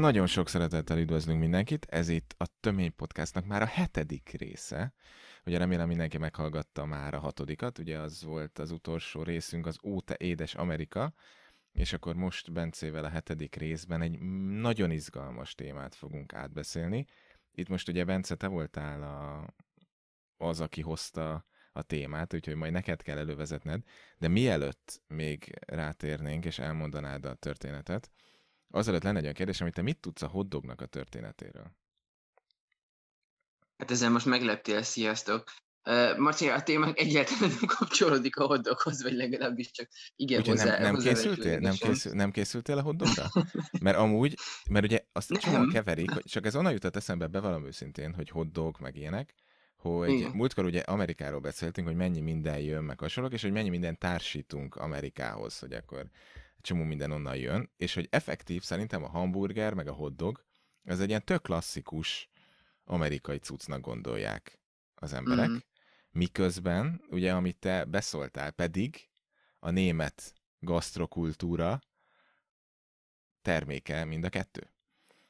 Nagyon sok szeretettel üdvözlünk mindenkit, ez itt a Tömény Podcastnak már a hetedik része. Ugye remélem mindenki meghallgatta már a hatodikat, ugye az volt az utolsó részünk, az Ó, te édes Amerika, és akkor most Bencével a hetedik részben egy nagyon izgalmas témát fogunk átbeszélni. Itt most ugye Bence, te voltál a, az, aki hozta a témát, úgyhogy majd neked kell elővezetned, de mielőtt még rátérnénk és elmondanád a történetet, azelőtt lenne egy olyan kérdés, amit te mit tudsz a hoddognak a történetéről? Hát ezzel most megleptél, sziasztok. Uh, Marci, a témánk egyáltalán nem kapcsolódik a hoddoghoz, vagy legalábbis csak igen Ugye hozzá. nem, nem, hozzá készültél? Nem, készül, nem készültél a hoddogra? Mert amúgy, mert ugye azt Nem. csomóan keverik, hogy csak ez onnan jutott eszembe, bevallom őszintén, hogy hoddog, meg ilyenek, hogy Igen. múltkor ugye Amerikáról beszéltünk, hogy mennyi minden jön, meg hasonlók, és hogy mennyi minden társítunk Amerikához, hogy akkor csomó minden onnan jön, és hogy effektív szerintem a hamburger, meg a hotdog, ez egy ilyen tök klasszikus amerikai cuccnak gondolják az emberek, Mhm. miközben, ugye, amit te beszóltál, pedig a német gasztrokultúra terméke mind a kettő.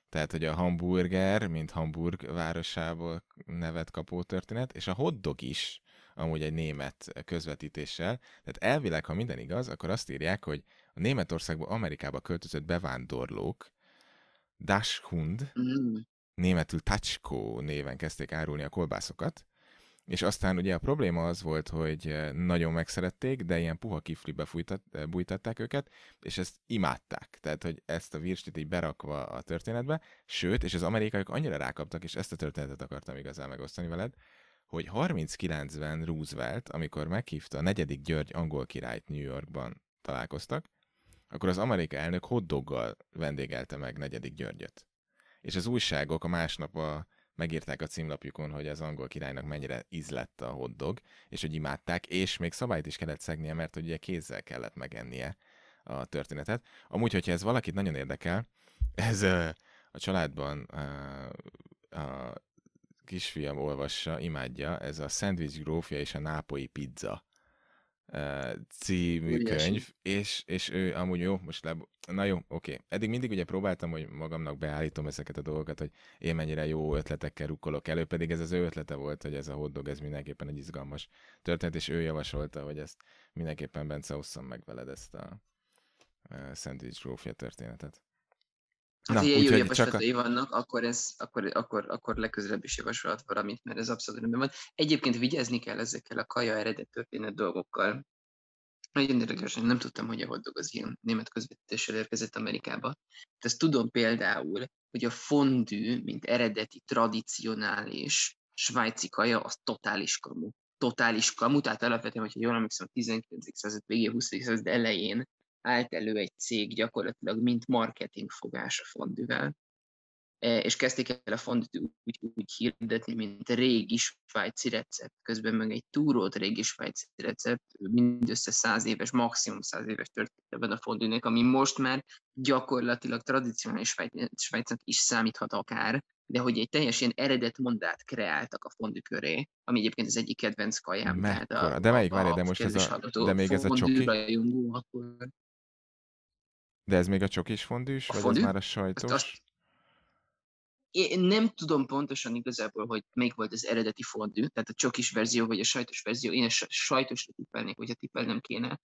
Tehát, hogy a hamburger, mint Hamburg városából nevet kapó történet, és a hotdog is, amúgy egy német közvetítéssel. Tehát elvileg, ha minden igaz, akkor azt írják, hogy a Németországból Amerikába költözött bevándorlók Dachshund, Mm. németül Tacskó néven kezdték árulni a kolbászokat, és aztán ugye a probléma az volt, hogy eh, nagyon megszerették, de ilyen puha kiflibe fújtat, eh, bújtatták őket, és ezt imádták. Tehát, hogy ezt a virslit így berakva a történetbe, sőt, és az amerikaiak annyira rákaptak, és ezt a történetet akartam igazán megosztani veled, hogy 39-ben Roosevelt, amikor meghívta a negyedik György angol királyt New Yorkban találkoztak, akkor az amerikai elnök hotdoggal vendégelte meg negyedik Györgyöt. És az újságok a másnap a, megírták a címlapjukon, hogy az angol királynak mennyire ízlett a hotdog, és hogy imádták, és még szabályt is kellett szegnie, mert ugye kézzel kellett megennie a történetet. Amúgy, hogyha ez valakit nagyon érdekel, ez a családban a kisfiam olvassa, imádja, ez a Sandwich grófja és a nápoi pizza című Óriási. könyv, és, és ő amúgy jó, most le... Na jó, oké. Eddig mindig ugye próbáltam, hogy magamnak beállítom ezeket a dolgokat, hogy én mennyire jó ötletekkel rukkolok elő, pedig ez az ő ötlete volt, hogy ez a hotdog, ez mindenképpen egy izgalmas történet, és ő javasolta, hogy ezt mindenképpen Bence osszam meg veled ezt a uh, Sandwich grófja történetet. Hát, ha ilyen jó javaslatai vannak, akkor, ez, akkor, akkor, akkor legközelebb is javasolhat valamit, mert ez abszolút rendben van. Egyébként vigyázni kell ezekkel a kaja eredet történet dolgokkal. Nagyon érdekes, nem tudtam, hogy a hotdog az ilyen német közvetítéssel érkezett Amerikába. De ezt tudom például, hogy a fondű, mint eredeti, tradicionális svájci kaja, az totális kamu. Totális kamu, tehát alapvetően, hogyha jól emlékszem, a 19. század végén, 20. század elején állt elő egy cég gyakorlatilag, mint marketing fogás a fondűvel, E, és kezdték el a fondűt úgy, úgy hirdetni, mint régi svájci recept. Közben meg egy túrót régi svájci recept, mindössze száz éves, maximum száz éves történetben a fondűnek, ami most már gyakorlatilag tradicionális Svájc- Svájcnak is számíthat akár, de hogy egy teljesen eredet mondát kreáltak a fondű köré, ami egyébként az egyik kedvenc kajám. Mekkora? De melyik, várj, de most ez a- de még ez a csoki? rajongó, akkor De ez még a csokis fondűs, A vagy fondű? az már a sajtos? azt én nem tudom pontosan igazából, hogy melyik volt az eredeti fondű, tehát a csokis verzió vagy a sajtos verzió. Én a sa- sajtosra tippelnék, hogyha tippelnem kéne.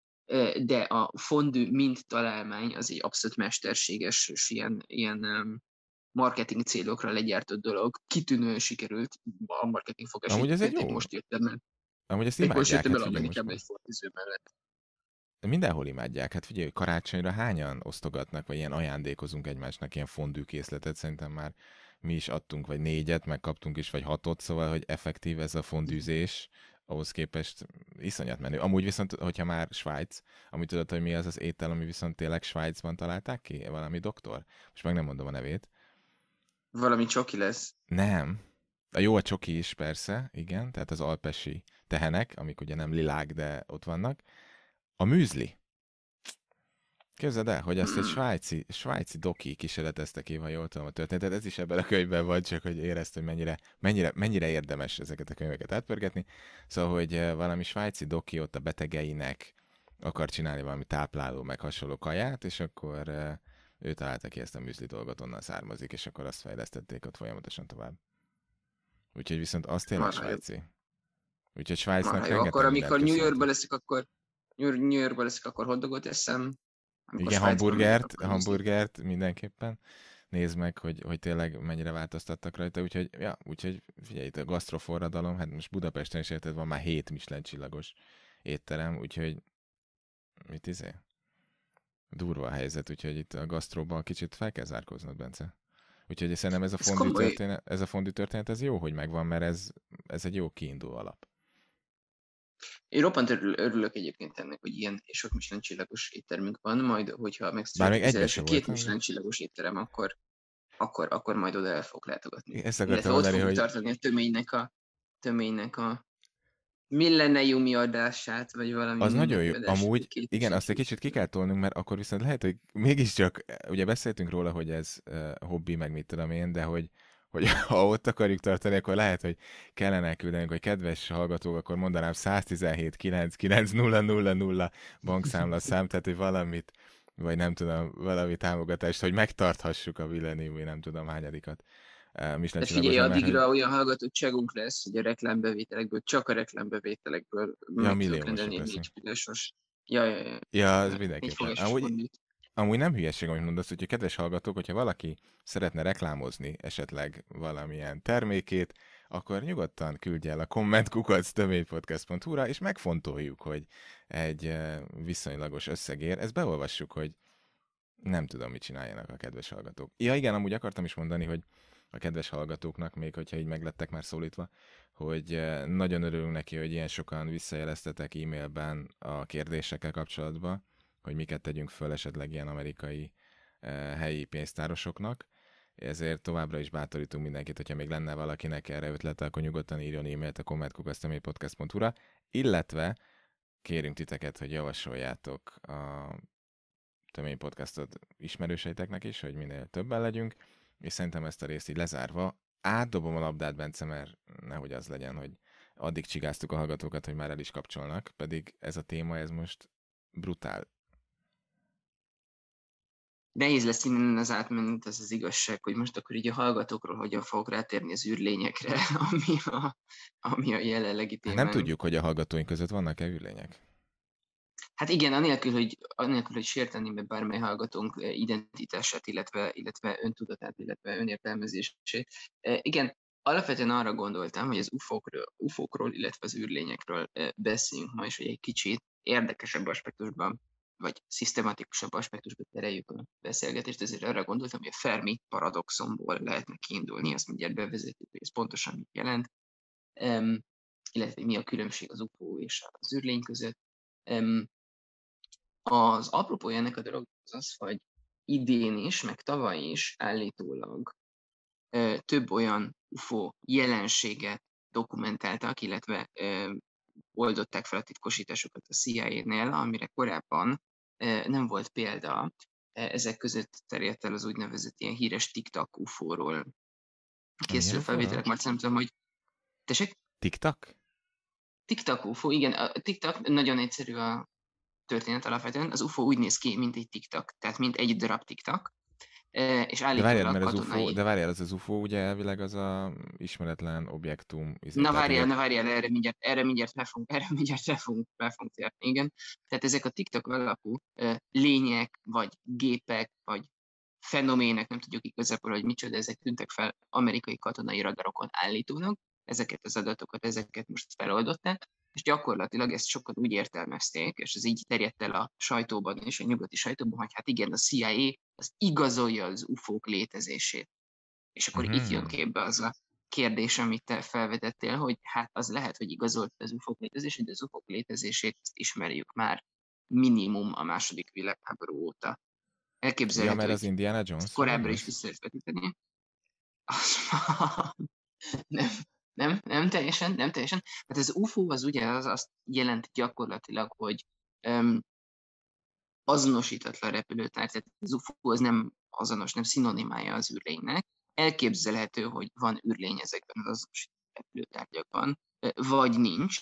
De a fondű, mint találmány, az egy abszolút mesterséges, és ilyen, ilyen marketing célokra legyártott dolog. Kitűnően sikerült a marketing fogás. Amúgy ez egy jó. Most jöttem el. Amúgy ezt Épp most imádják, jöttem hát el figyelj most Amerikába már. egy fordíző mellett. Mindenhol imádják. Hát figyelj, karácsonyra hányan osztogatnak, vagy ilyen ajándékozunk egymásnak ilyen fondű készletet. Szerintem már mi is adtunk, vagy négyet, meg kaptunk is, vagy hatot, szóval, hogy effektív ez a fondűzés, ahhoz képest iszonyat menő. Amúgy viszont, hogyha már Svájc, amit tudod, hogy mi az az étel, ami viszont tényleg Svájcban találták ki? Valami doktor? Most meg nem mondom a nevét. Valami csoki lesz. Nem. A jó a csoki is persze, igen, tehát az alpesi tehenek, amik ugye nem lilák, de ott vannak. A műzli. Képzeld el, hogy azt egy svájci, svájci doki kísérletezte ki, ha jól tudom a történetet. Ez is ebben a könyvben van, csak hogy érezte, hogy mennyire, mennyire, mennyire érdemes ezeket a könyveket átpörgetni. Szóval, hogy eh, valami svájci doki ott a betegeinek akar csinálni valami tápláló, meg hasonló kaját, és akkor eh, ő találta ki ezt a műzli dolgot, onnan származik, és akkor azt fejlesztették ott folyamatosan tovább. Úgyhogy viszont az tényleg svájci. Úgyhogy Svájcnak jó, akkor amikor New Yorkban leszek, akkor New Yorkban leszek, akkor hotdogot eszem. Igen, hamburgert, hamburgert mindenképpen. Nézd meg, hogy, hogy tényleg mennyire változtattak rajta, úgyhogy, ja, úgyhogy figyelj, itt a gasztroforradalom, hát most Budapesten is érted, van már hét Michelin csillagos étterem, úgyhogy mit izé? Durva a helyzet, úgyhogy itt a gasztróban kicsit fel kell zárkóznod, Bence. Úgyhogy szerintem ez a fondű történet, ez a fondű történet, ez jó, hogy megvan, mert ez, ez egy jó kiinduló alap. Én roppant örülök egyébként ennek, hogy ilyen sok Michelin csillagos éttermünk van, majd hogyha meg egy első két Michelin csillagos étterem, akkor, akkor, akkor majd oda el fog látogatni. Ezt akartam mondani, hogy... tartani a töménynek a, töménynek a millenniumi adását, vagy valami. Az nagyon jó. Amúgy, igen, azt egy kicsit ki kell tolnunk, mert akkor viszont lehet, hogy mégiscsak, ugye beszéltünk róla, hogy ez uh, hobbi, meg mit tudom én, de hogy hogy ha ott akarjuk tartani, akkor lehet, hogy kellene küldenünk, hogy kedves hallgatók, akkor mondanám 117 9 9 0 0 0 bankszámla szám, tehát hogy valamit, vagy nem tudom, valami támogatást, hogy megtarthassuk a milleniumi, nem tudom hányadikat. De figyelj, addigra hogy... olyan hallgatottságunk lesz, hogy a reklámbevételekből, csak a reklámbevételekből ja, meg tudok rendelni négy milliósos. Ja, ja, ja. Ja, ez mindenképpen. Amúgy, amúgy nem hülyeség, amit mondasz, hogy kedves hallgatók, hogyha valaki szeretne reklámozni esetleg valamilyen termékét, akkor nyugodtan küldje el a kommentkukat töménypodcast.hu-ra, és megfontoljuk, hogy egy viszonylagos összegér, ezt beolvassuk, hogy nem tudom, mit csináljanak a kedves hallgatók. Ja igen, amúgy akartam is mondani, hogy a kedves hallgatóknak, még hogyha így meglettek már szólítva, hogy nagyon örülünk neki, hogy ilyen sokan visszajeleztetek e-mailben a kérdésekkel kapcsolatban, hogy miket tegyünk föl esetleg ilyen amerikai eh, helyi pénztárosoknak. Ezért továbbra is bátorítunk mindenkit, hogyha még lenne valakinek erre ötlete, akkor nyugodtan írjon e-mailt a kommentkukaszteménypodcast.hu-ra, illetve kérünk titeket, hogy javasoljátok a tömény podcastot ismerőseiteknek is, hogy minél többen legyünk, és szerintem ezt a részt így lezárva átdobom a labdát, Bence, mert nehogy az legyen, hogy addig csigáztuk a hallgatókat, hogy már el is kapcsolnak, pedig ez a téma, ez most brutál nehéz lesz innen az átmenet, az az igazság, hogy most akkor így a hallgatókról hogyan fogok rátérni az űrlényekre, ami a, ami a jelenlegi témán. Hát nem tudjuk, hogy a hallgatóink között vannak-e űrlények. Hát igen, anélkül, hogy, anélkül, hogy sérteni be bármely hallgatónk eh, identitását, illetve, illetve öntudatát, illetve önértelmezését. Eh, igen, alapvetően arra gondoltam, hogy az UFO-król, UFO-król illetve az űrlényekről eh, beszéljünk ma is, hogy egy kicsit érdekesebb aspektusban vagy szisztematikusabb aspektusba tereljük a beszélgetést, ezért arra gondoltam, hogy a Fermi paradoxomból lehetne kiindulni, azt mindjárt bevezetjük, hogy ez pontosan mit jelent, um, illetve mi a különbség az UFO és az űrlény között. Um, az apropója ennek a dolog az az, hogy idén is, meg tavaly is állítólag uh, több olyan UFO jelenséget dokumentáltak, illetve uh, oldották fel a titkosításokat a CIA-nél, amire korábban nem volt példa. Ezek között terjedt el az úgynevezett ilyen híres TikTok UFO-ról készülő felvételek, mert nem tudom, hogy... Tessék? TikTok? TikTok UFO, igen. A TikTok nagyon egyszerű a történet alapvetően. Az UFO úgy néz ki, mint egy TikTok, tehát mint egy darab TikTok, és állítólag de várjál, mert az UFO, de várjál, az az UFO ugye elvileg az a ismeretlen objektum. Izé, na várjál, na várjál, erre mindjárt, erre mindjárt fel fogunk, erre mindjárt fel fogunk, fel fogunk térni, igen. Tehát ezek a TikTok alapú lények, vagy gépek, vagy fenomének, nem tudjuk igazából, hogy micsoda, ezek tűntek fel amerikai katonai radarokon állítólag, ezeket az adatokat, ezeket most feloldották, és gyakorlatilag ezt sokan úgy értelmezték, és ez így terjedt el a sajtóban és a nyugati sajtóban, hogy hát igen, a CIA az igazolja az UFO-k létezését. És akkor mm-hmm. itt jön hmm. képbe az a kérdés, amit te felvetettél, hogy hát az lehet, hogy igazolt az UFO-k létezését, de az UFO-k létezését ismerjük már minimum a második világháború óta. Elképzelhető, ja, mert az Indiana Jones. Korábbra is visszavetíteni. nem, nem, nem teljesen, nem teljesen. Hát az UFO az ugye az azt jelent gyakorlatilag, hogy um, azonosítatlan repülőtár, tehát az UFO az nem azonos, nem szinonimája az űrlénynek. Elképzelhető, hogy van űrlény ezekben az azonosított repülőtárgyakban, vagy nincs.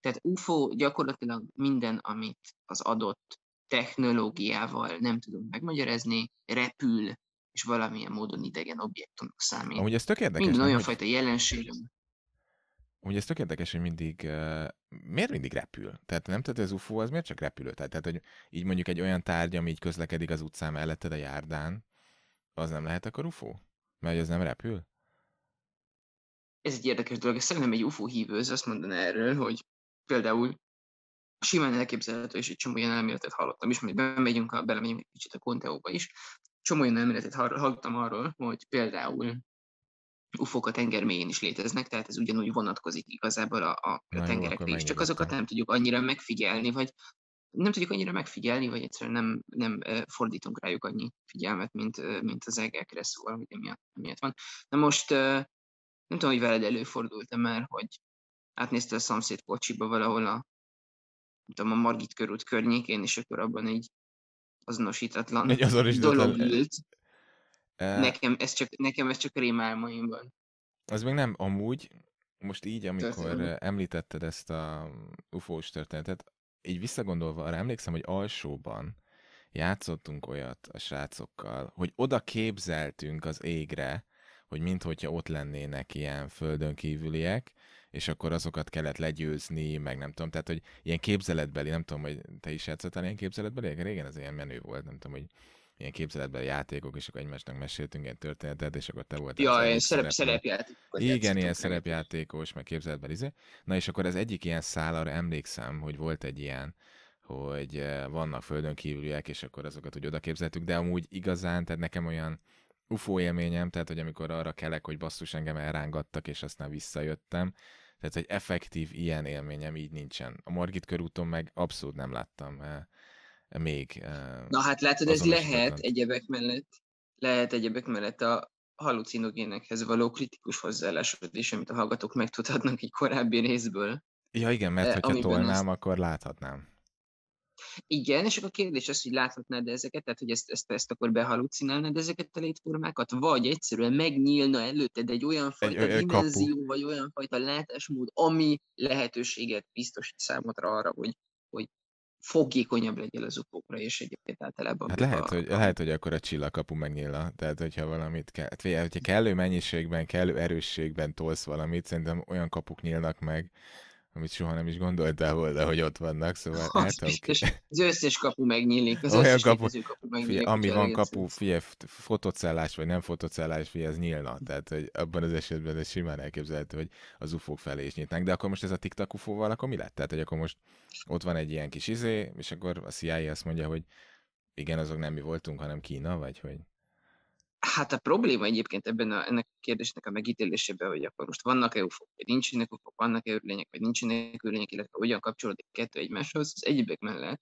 Tehát UFO gyakorlatilag minden, amit az adott technológiával nem tudunk megmagyarázni, repül, és valamilyen módon idegen objektumnak számít. Amúgy ez tök érdekes. Minden olyan hogy, fajta jelenség, Amúgy ez tök érdekes, hogy mindig, uh, miért mindig repül? Tehát nem tehát az UFO az miért csak repülő? Tehát, tehát, hogy így mondjuk egy olyan tárgy, ami így közlekedik az utcán melletted a járdán, az nem lehet akkor UFO? Mert az nem repül? ez egy érdekes dolog, és szerintem egy UFO hívőz azt mondaná erről, hogy például simán elképzelhető, és egy csomó ilyen elméletet hallottam is, majd bemegyünk, a, belemegyünk egy kicsit a Conteóba is, csomó olyan elméletet hallottam arról, hogy például ufók a tenger mélyén is léteznek, tehát ez ugyanúgy vonatkozik igazából a, a Na tengerekre is, csak azokat nem tudjuk annyira megfigyelni, vagy nem tudjuk annyira megfigyelni, vagy egyszerűen nem, nem fordítunk rájuk annyi figyelmet, mint, mint az egekre, szóval hogy emiatt, emiatt van. Na most nem tudom, hogy veled előfordult-e már, hogy átnézte a szomszéd kocsiba valahol a, nem tudom, a Margit körút környékén, és akkor abban egy azonosítatlan Egy azonosítatlan- dolog ült. Uh, Nekem ez csak, nekem ez csak rémálmaimban. Az még nem amúgy, most így, amikor Történelmi. eh, említetted ezt a ufós történetet, így visszagondolva arra emlékszem, hogy alsóban játszottunk olyat a srácokkal, hogy oda képzeltünk az égre, hogy minthogyha ott lennének ilyen földön kívüliek, és akkor azokat kellett legyőzni, meg nem tudom, tehát hogy ilyen képzeletbeli, nem tudom, hogy te is játszottál ilyen képzeletbeli, régen ez ilyen menő volt, nem tudom, hogy ilyen képzeletbeli játékok, és akkor egymásnak meséltünk ilyen történetet, és akkor te voltál Ja, én szerep, szereplő. szerepjátékokat Igen, ilyen szerepjátékos, meg képzeletben izé. Na és akkor az egyik ilyen szál, arra emlékszem, hogy volt egy ilyen, hogy eh, vannak földön kívüliek, és akkor azokat úgy oda képzeltük, de amúgy igazán, tehát nekem olyan UFO élményem, tehát hogy amikor arra kelek, hogy basszus engem elrángattak, és aztán visszajöttem, tehát hogy effektív ilyen élményem így nincsen. A Margit körúton meg abszolút nem láttam eh, még. eh, Na hát látod, ez lehet egyebek mellett, lehet egyebek mellett a halucinogénekhez való kritikus hozzáállásod is, amit a hallgatók megtudhatnak egy korábbi részből. Ja igen, mert hogyha amiben tolnám, azt- akkor láthatnám. Igen, és akkor a kérdés az, hogy láthatnád ezeket, tehát hogy ezt, ezt, ezt akkor behalucinálnád ezeket a létformákat, vagy egyszerűen megnyílna előtted egy olyan fajta kapu. dimenzió, vagy olyan fajta látásmód, ami lehetőséget biztosít számodra arra, hogy, hogy fogékonyabb legyél az ufókra, és egyébként általában... Hát lehet, a, hogy, lehet, hogy akkor a csillagkapu megnyílna. Tehát, hogyha valamit kell, hát hogyha kellő mennyiségben, kellő erősségben tolsz valamit, szerintem olyan kapuk nyílnak meg, amit soha nem is gondoltál volna, hogy ott vannak, szóval az, tudom biztos, az összes kapu megnyílik, az Olyan összes kapu- kapu megnyílik. Figyelj, ami van kapu, figyelj, fotocellás vagy nem fotocellás, figyelj, ez nyílna. Tehát, hogy abban az esetben ez simán elképzelhető, hogy az ufók felé is nyitnánk. De akkor most ez a TikTok ufóval, akkor mi lett? Tehát, hogy akkor most ott van egy ilyen kis izé, és akkor a CIA azt mondja, hogy igen, azok nem mi voltunk, hanem Kína, vagy hogy? Hát a probléma egyébként ebben a, ennek a kérdésnek a megítélésében, hogy akkor most vannak-e UFO-k, vagy nincsenek UFO-k, vannak-e űrlények, vagy nincsenek űrlények, illetve hogyan kapcsolódik kettő egymáshoz, az egyébek mellett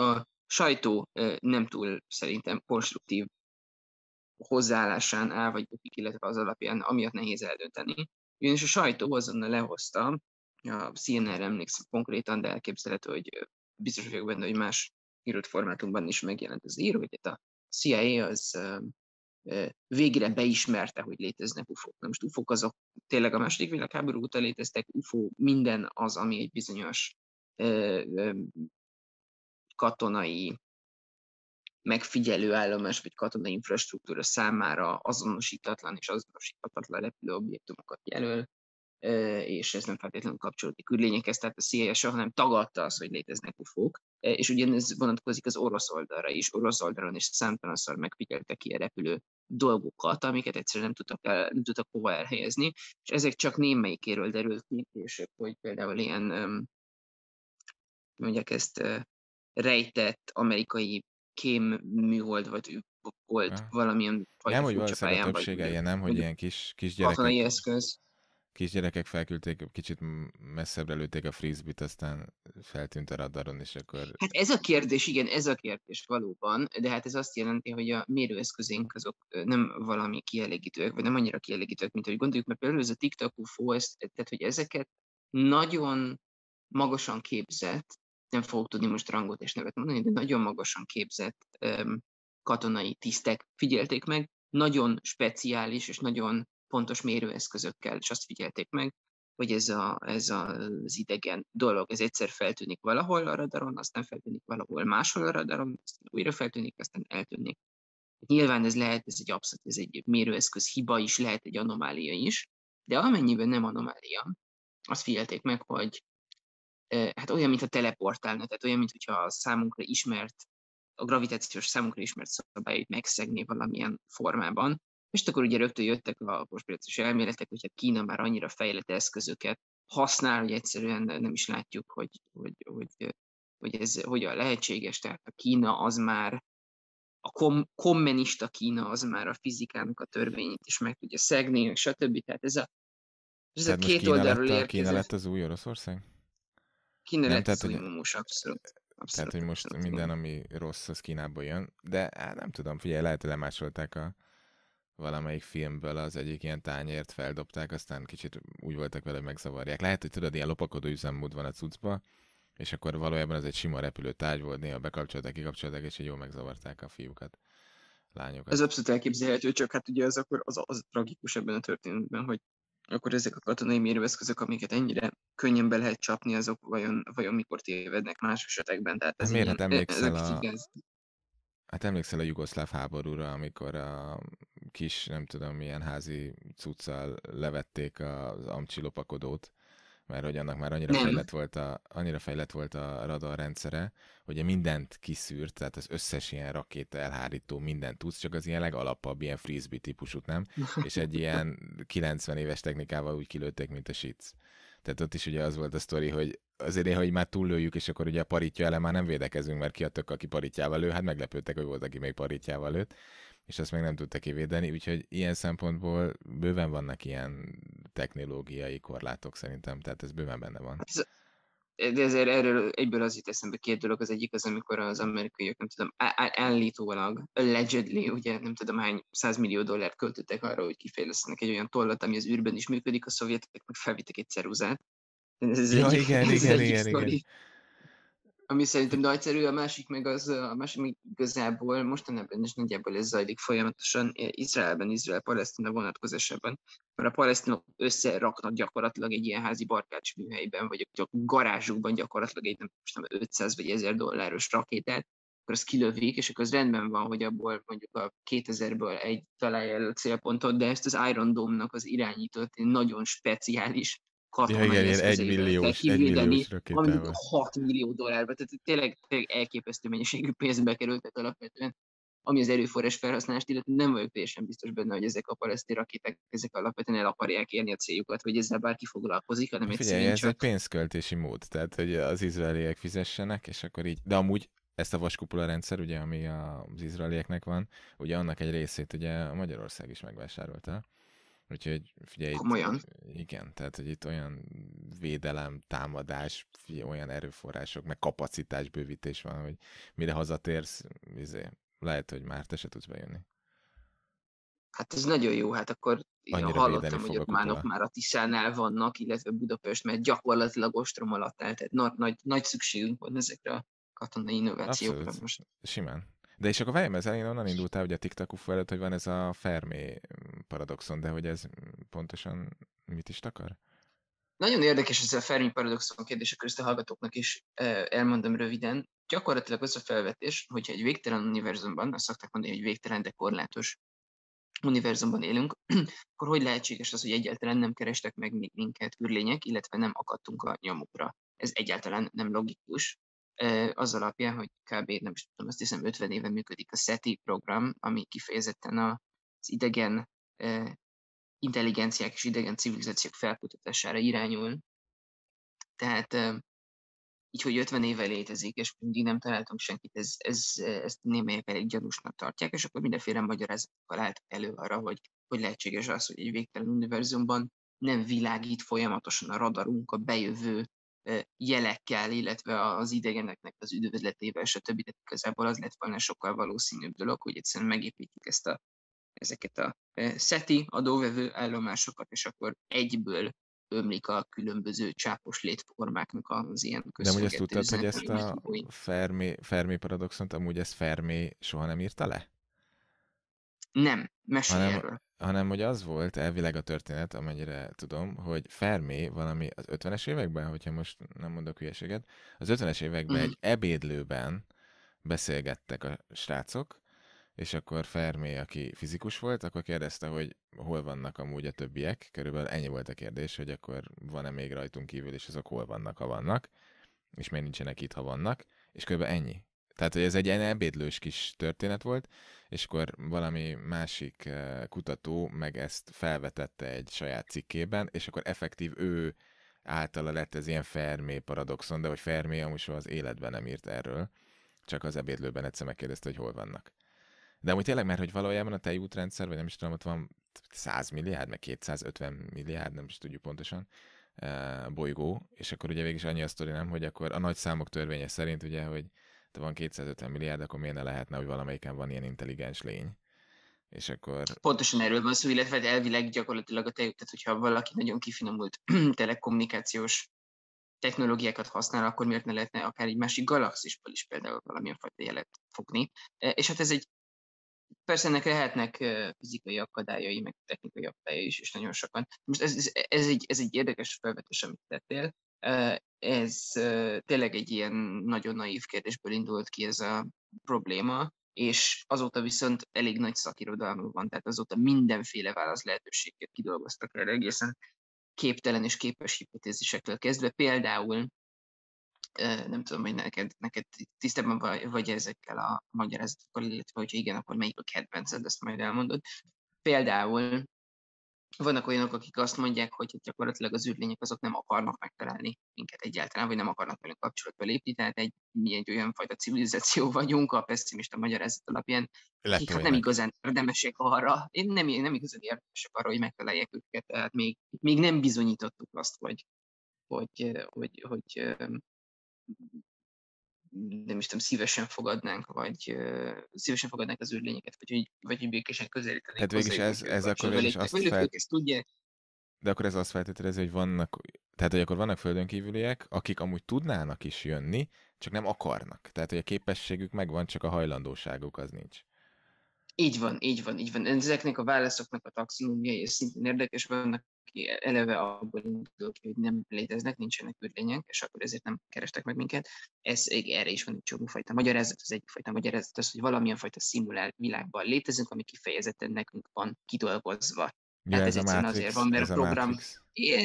a sajtó nem túl szerintem konstruktív hozzáállásán áll, vagy bukik, illetve az alapján, amiatt nehéz eldönteni. Ugyanis a sajtó azonnal lehozta, a CNN-re emlékszem konkrétan, de elképzelhető, hogy biztos vagyok benne, hogy más írott formátumban is megjelent az író, hogy a CIA az végre beismerte, hogy léteznek UFO-k. Na most UFO-k azok tényleg a második világháború óta léteztek, UFO minden az, ami egy bizonyos katonai megfigyelő állomás vagy katonai infrastruktúra számára azonosítatlan és azonosíthatatlan repülő objektumokat jelöl, és ez nem feltétlenül kapcsolódik űrlényekhez, tehát a CIA soha nem tagadta azt, hogy léteznek ufók, és ugyanez vonatkozik az orosz oldalra is. Orosz oldalon is számtalanszor megfigyeltek ilyen repülő dolgokat, amiket egyszerűen nem tudtak, el, nem tudtak hova elhelyezni, és ezek csak némelyikéről derült ki később, hogy például ilyen, mondják ezt, rejtett amerikai kém műhold, vagy volt valamilyen nem, hogy valószínűleg a többsége ilyen, nem, hogy ilyen kis, kis gyerekek, eszköz. Kisgyerekek felküldték, kicsit messzebbre lőtték a frisbee-t, aztán feltűnt a radaron, és akkor Hát ez a kérdés, igen, ez a kérdés valóban, de hát ez azt jelenti, hogy a mérőeszközénk azok nem valami kielégítőek, vagy nem annyira kielégítőek, mint hogy gondoljuk, mert például ez a TikTok UFO, ez, tehát hogy ezeket nagyon magasan képzett, nem fogok tudni most rangot és nevet mondani, de nagyon magasan képzett um, katonai tisztek figyelték meg, nagyon speciális és nagyon pontos mérőeszközökkel, és azt figyelték meg, hogy ez, a, ez a, az idegen dolog, ez egyszer feltűnik valahol a radaron, aztán feltűnik valahol máshol a radaron, aztán újra feltűnik, aztán eltűnik. Nyilván ez lehet, ez egy abszolút, ez egy mérőeszköz hiba is, lehet egy anomália is, de amennyiben nem anomália, azt figyelték meg, hogy hát olyan, mint a teleportálna, tehát olyan, mint hogyha a számunkra ismert, a gravitációs számunkra ismert szabályait megszegné valamilyen formában, és akkor ugye rögtön jöttek a konspirációs elméletek, hogy hát Kína már annyira fejlett eszközöket használ, hogy egyszerűen nem is látjuk, hogy, hogy, hogy, hogy ez hogyan lehetséges. Tehát a Kína az már, a kom, kommunista Kína az már a fizikának a törvényét is meg tudja szegni, stb. Tehát ez a, ez tehát a két Kína oldalról lett a, Kína lett az új Oroszország? Kína nem, lett tehát, az új mumus, abszolút. Abszolút, tehát, hogy most abszolút. minden, ami rossz, az Kínából jön. De hát nem tudom, figyelj, lehet, hogy lemásolták a valamelyik filmből az egyik ilyen tányért feldobták, aztán kicsit úgy voltak vele, hogy megzavarják. Lehet, hogy tudod, ilyen lopakodó üzemmód van a cuccba, és akkor valójában ez egy sima repülő tárgy volt, néha bekapcsolták, kikapcsolták, és így jól megzavarták a fiúkat, lányokat. Ez abszolút elképzelhető, csak hát ugye az akkor az, az tragikus ebben a történetben, hogy akkor ezek a katonai mérőeszközök, amiket ennyire könnyen be lehet csapni, azok vajon, vajon mikor tévednek más esetekben. Tehát ez Miért hát emlékszel a, Hát emlékszel a jugoszláv háborúra, amikor a kis, nem tudom, milyen házi cuccal levették az amcsi lopakodót, mert hogy annak már annyira fejlett volt a, annyira fejlett volt a radar rendszere, hogy mindent kiszűrt, tehát az összes ilyen rakéta elhárító mindent tudsz, csak az ilyen legalapabb, ilyen frisbee típusút nem, és egy ilyen 90 éves technikával úgy kilőtték, mint a shits. Tehát ott is ugye az volt a sztori, hogy azért én, hogy már túllőjük, és akkor ugye a paritja ele már nem védekezünk, mert ki a tök, aki paritjával lő, hát meglepődtek, hogy volt, aki még paritjával lőtt, és azt meg nem tudta kivédeni, úgyhogy ilyen szempontból bőven vannak ilyen technológiai korlátok szerintem, tehát ez bőven benne van. De ezért erről egyből az itt eszembe két dolog. Az egyik az, amikor az amerikaiak, nem tudom, állítólag, allegedly, ugye nem tudom hány százmillió dollárt költöttek arra, hogy kifejlesztenek egy olyan tollat, ami az űrben is működik, a szovjetek meg felvittek egy ceruzát. Ez ja, egy, igen, ez igen, igen, igen, igen ami szerintem nagyszerű, a másik meg az, a másik meg igazából mostanában is nagyjából ez zajlik folyamatosan Izraelben, Izrael-Palesztina vonatkozásában, mert a palesztinok összeraknak gyakorlatilag egy ilyen házi barkács műhelyben, vagy a garázsukban gyakorlatilag egy nem, nem 500 vagy 1000 dolláros rakétát, akkor azt kilövik, és akkor az rendben van, hogy abból mondjuk a 2000-ből egy találja el a célpontot, de ezt az Iron Dome-nak az irányított, nagyon speciális katonai ja, igen, ilyen egy milliós, egy milliós rakétával. 6 millió dollárba, tehát tényleg, tényleg elképesztő mennyiségű pénzbe kerültek alapvetően, ami az erőforrás felhasználást, illetve nem vagyok teljesen biztos benne, hogy ezek a palesztin rakéták, ezek alapvetően el akarják érni a céljukat, vagy ezzel bárki foglalkozik, hanem Figyelj, egyszerűen ez csak... egy pénzköltési mód, tehát hogy az izraeliek fizessenek, és akkor így, de amúgy ezt a vaskupula rendszer, ugye, ami az izraelieknek van, ugye annak egy részét ugye Magyarország is megvásárolta. Úgyhogy figyelj, Komolyan? Itt, igen, tehát hogy itt olyan védelem, támadás, figyelj, olyan erőforrások, meg kapacitás bővítés van, hogy mire hazatérsz, izé, lehet, hogy már te se tudsz bejönni. Hát ez nagyon jó, hát akkor Annyira hallottam, hogy ott mánok már a Tiszánál vannak, illetve Budapest, mert gyakorlatilag ostrom alatt áll, tehát nagy, nagy, nagy szükségünk van ezekre a katonai innovációkra Abszolút. most. Simán. De és akkor várjam, ez elén onnan indultál, hogy a TikTok előtt, hogy van ez a Fermi paradoxon, de hogy ez pontosan mit is takar? Nagyon érdekes ez a Fermi paradoxon kérdés, akkor ezt a hallgatóknak is elmondom röviden. Gyakorlatilag az a felvetés, hogyha egy végtelen univerzumban, azt szokták mondani, hogy végtelen, de korlátos univerzumban élünk, akkor hogy lehetséges az, hogy egyáltalán nem kerestek meg minket űrlények, illetve nem akadtunk a nyomukra. Ez egyáltalán nem logikus, az alapján, hogy kb. nem is tudom, azt hiszem 50 éve működik a SETI program, ami kifejezetten az idegen intelligenciák és idegen civilizációk felkutatására irányul. Tehát így, hogy 50 éve létezik, és mindig nem találtunk senkit, ez, ez, ezt némelyek elég gyanúsnak tartják, és akkor mindenféle magyarázatokkal állt elő arra, hogy hogy lehetséges az, hogy egy végtelen univerzumban nem világít folyamatosan a radarunk a bejövő jelekkel, illetve az idegeneknek az üdvözletével, stb. Tehát igazából az lett volna sokkal valószínűbb dolog, hogy egyszerűen megépítjük ezt a, ezeket a SETI adóvevő állomásokat, és akkor egyből ömlik a különböző csápos létformáknak az ilyen De amúgy ezt tudtad, hogy ezt a Fermi, Fermi paradoxont, amúgy ezt Fermi soha nem írta le? Nem, mesélj hanem, erről. hanem hogy az volt elvileg a történet, amennyire tudom, hogy Fermé valami az 50-es években, hogyha most nem mondok hülyeséget, az 50-es években Mhm. egy ebédlőben beszélgettek a srácok, és akkor Fermé, aki fizikus volt, akkor kérdezte, hogy hol vannak amúgy a többiek. Körülbelül ennyi volt a kérdés, hogy akkor van-e még rajtunk kívül, és azok hol vannak, ha vannak, és miért nincsenek itt, ha vannak, és körülbelül ennyi. Tehát, hogy ez egy ilyen ebédlős kis történet volt, és akkor valami másik eh, kutató meg ezt felvetette egy saját cikkében, és akkor effektív ő általa lett ez ilyen Fermé paradoxon, de hogy Fermé amúgy soha az életben nem írt erről, csak az ebédlőben egyszer megkérdezte, hogy hol vannak. De amúgy tényleg, mert hogy valójában a tejútrendszer, vagy nem is tudom, ott van 100 milliárd, meg 250 milliárd, nem is tudjuk pontosan, eh, bolygó, és akkor ugye végig is annyi a sztori, nem, hogy akkor a nagy számok törvénye szerint ugye, hogy ha van 250 milliárd, akkor miért ne lehetne, hogy valamelyiken van ilyen intelligens lény. És akkor Pontosan erről van szó, illetve elvileg gyakorlatilag a te, tehát hogyha valaki nagyon kifinomult telekommunikációs technológiákat használ, akkor miért ne lehetne akár egy másik galaxisból is például valamilyen fajta jelet fogni. E, És hát ez egy, persze ennek lehetnek fizikai akadályai, meg technikai akadályai is, és nagyon sokan. Most ez, ez, ez, egy, ez egy érdekes felvetés, amit tettél. Ez tényleg egy ilyen nagyon naív kérdésből indult ki ez a probléma, és azóta viszont elég nagy szakirodalmú van, tehát azóta mindenféle válasz lehetőséget kidolgoztak erre egészen képtelen és képes hipotézisektől kezdve. Például, nem tudom, hogy neked, neked tisztában vagy, vagy ezekkel a magyarázatokkal, illetve hogyha igen, akkor melyik a kedvenced, ezt majd elmondod. Például vannak olyanok, akik azt mondják, hogy gyakorlatilag az űrlények azok nem akarnak megtalálni minket egyáltalán, vagy nem akarnak velünk kapcsolatba lépni, tehát egy, mi egy olyan fajta civilizáció vagyunk a pessimista magyarázat alapján, akik hát nem igazán érdemesek arra, én nem, nem igazán érdemesek arra, hogy megtalálják őket, tehát még, még nem bizonyítottuk azt, hogy, hogy, hogy, hogy nem is tudom, szívesen fogadnánk, vagy uh, szívesen fogadnánk az űrlényeket, vagy hogy, vagy hogy békésen közelítenénk. Hát végig ez, ez akkor végig azt fel... ők ezt tudják. De akkor ez azt feltételezi, hogy vannak, tehát hogy akkor vannak földön kívüliek, akik amúgy tudnának is jönni, csak nem akarnak. Tehát, hogy a képességük megvan, csak a hajlandóságuk az nincs. Így van, így van, így van. Ezeknek a válaszoknak a taxonómiai szintén érdekes, vannak aki eleve abból indul ki, hogy nem léteznek, nincsenek űrlények, és akkor ezért nem kerestek meg minket. Ez erre is van egy csomó fajta magyarázat, az egyik fajta magyarázat az, hogy valamilyen fajta szimulált világban létezünk, ami kifejezetten nekünk van kidolgozva. Ja, tehát ez, ez, Matrix, azért van, mert ez a program, Matrix.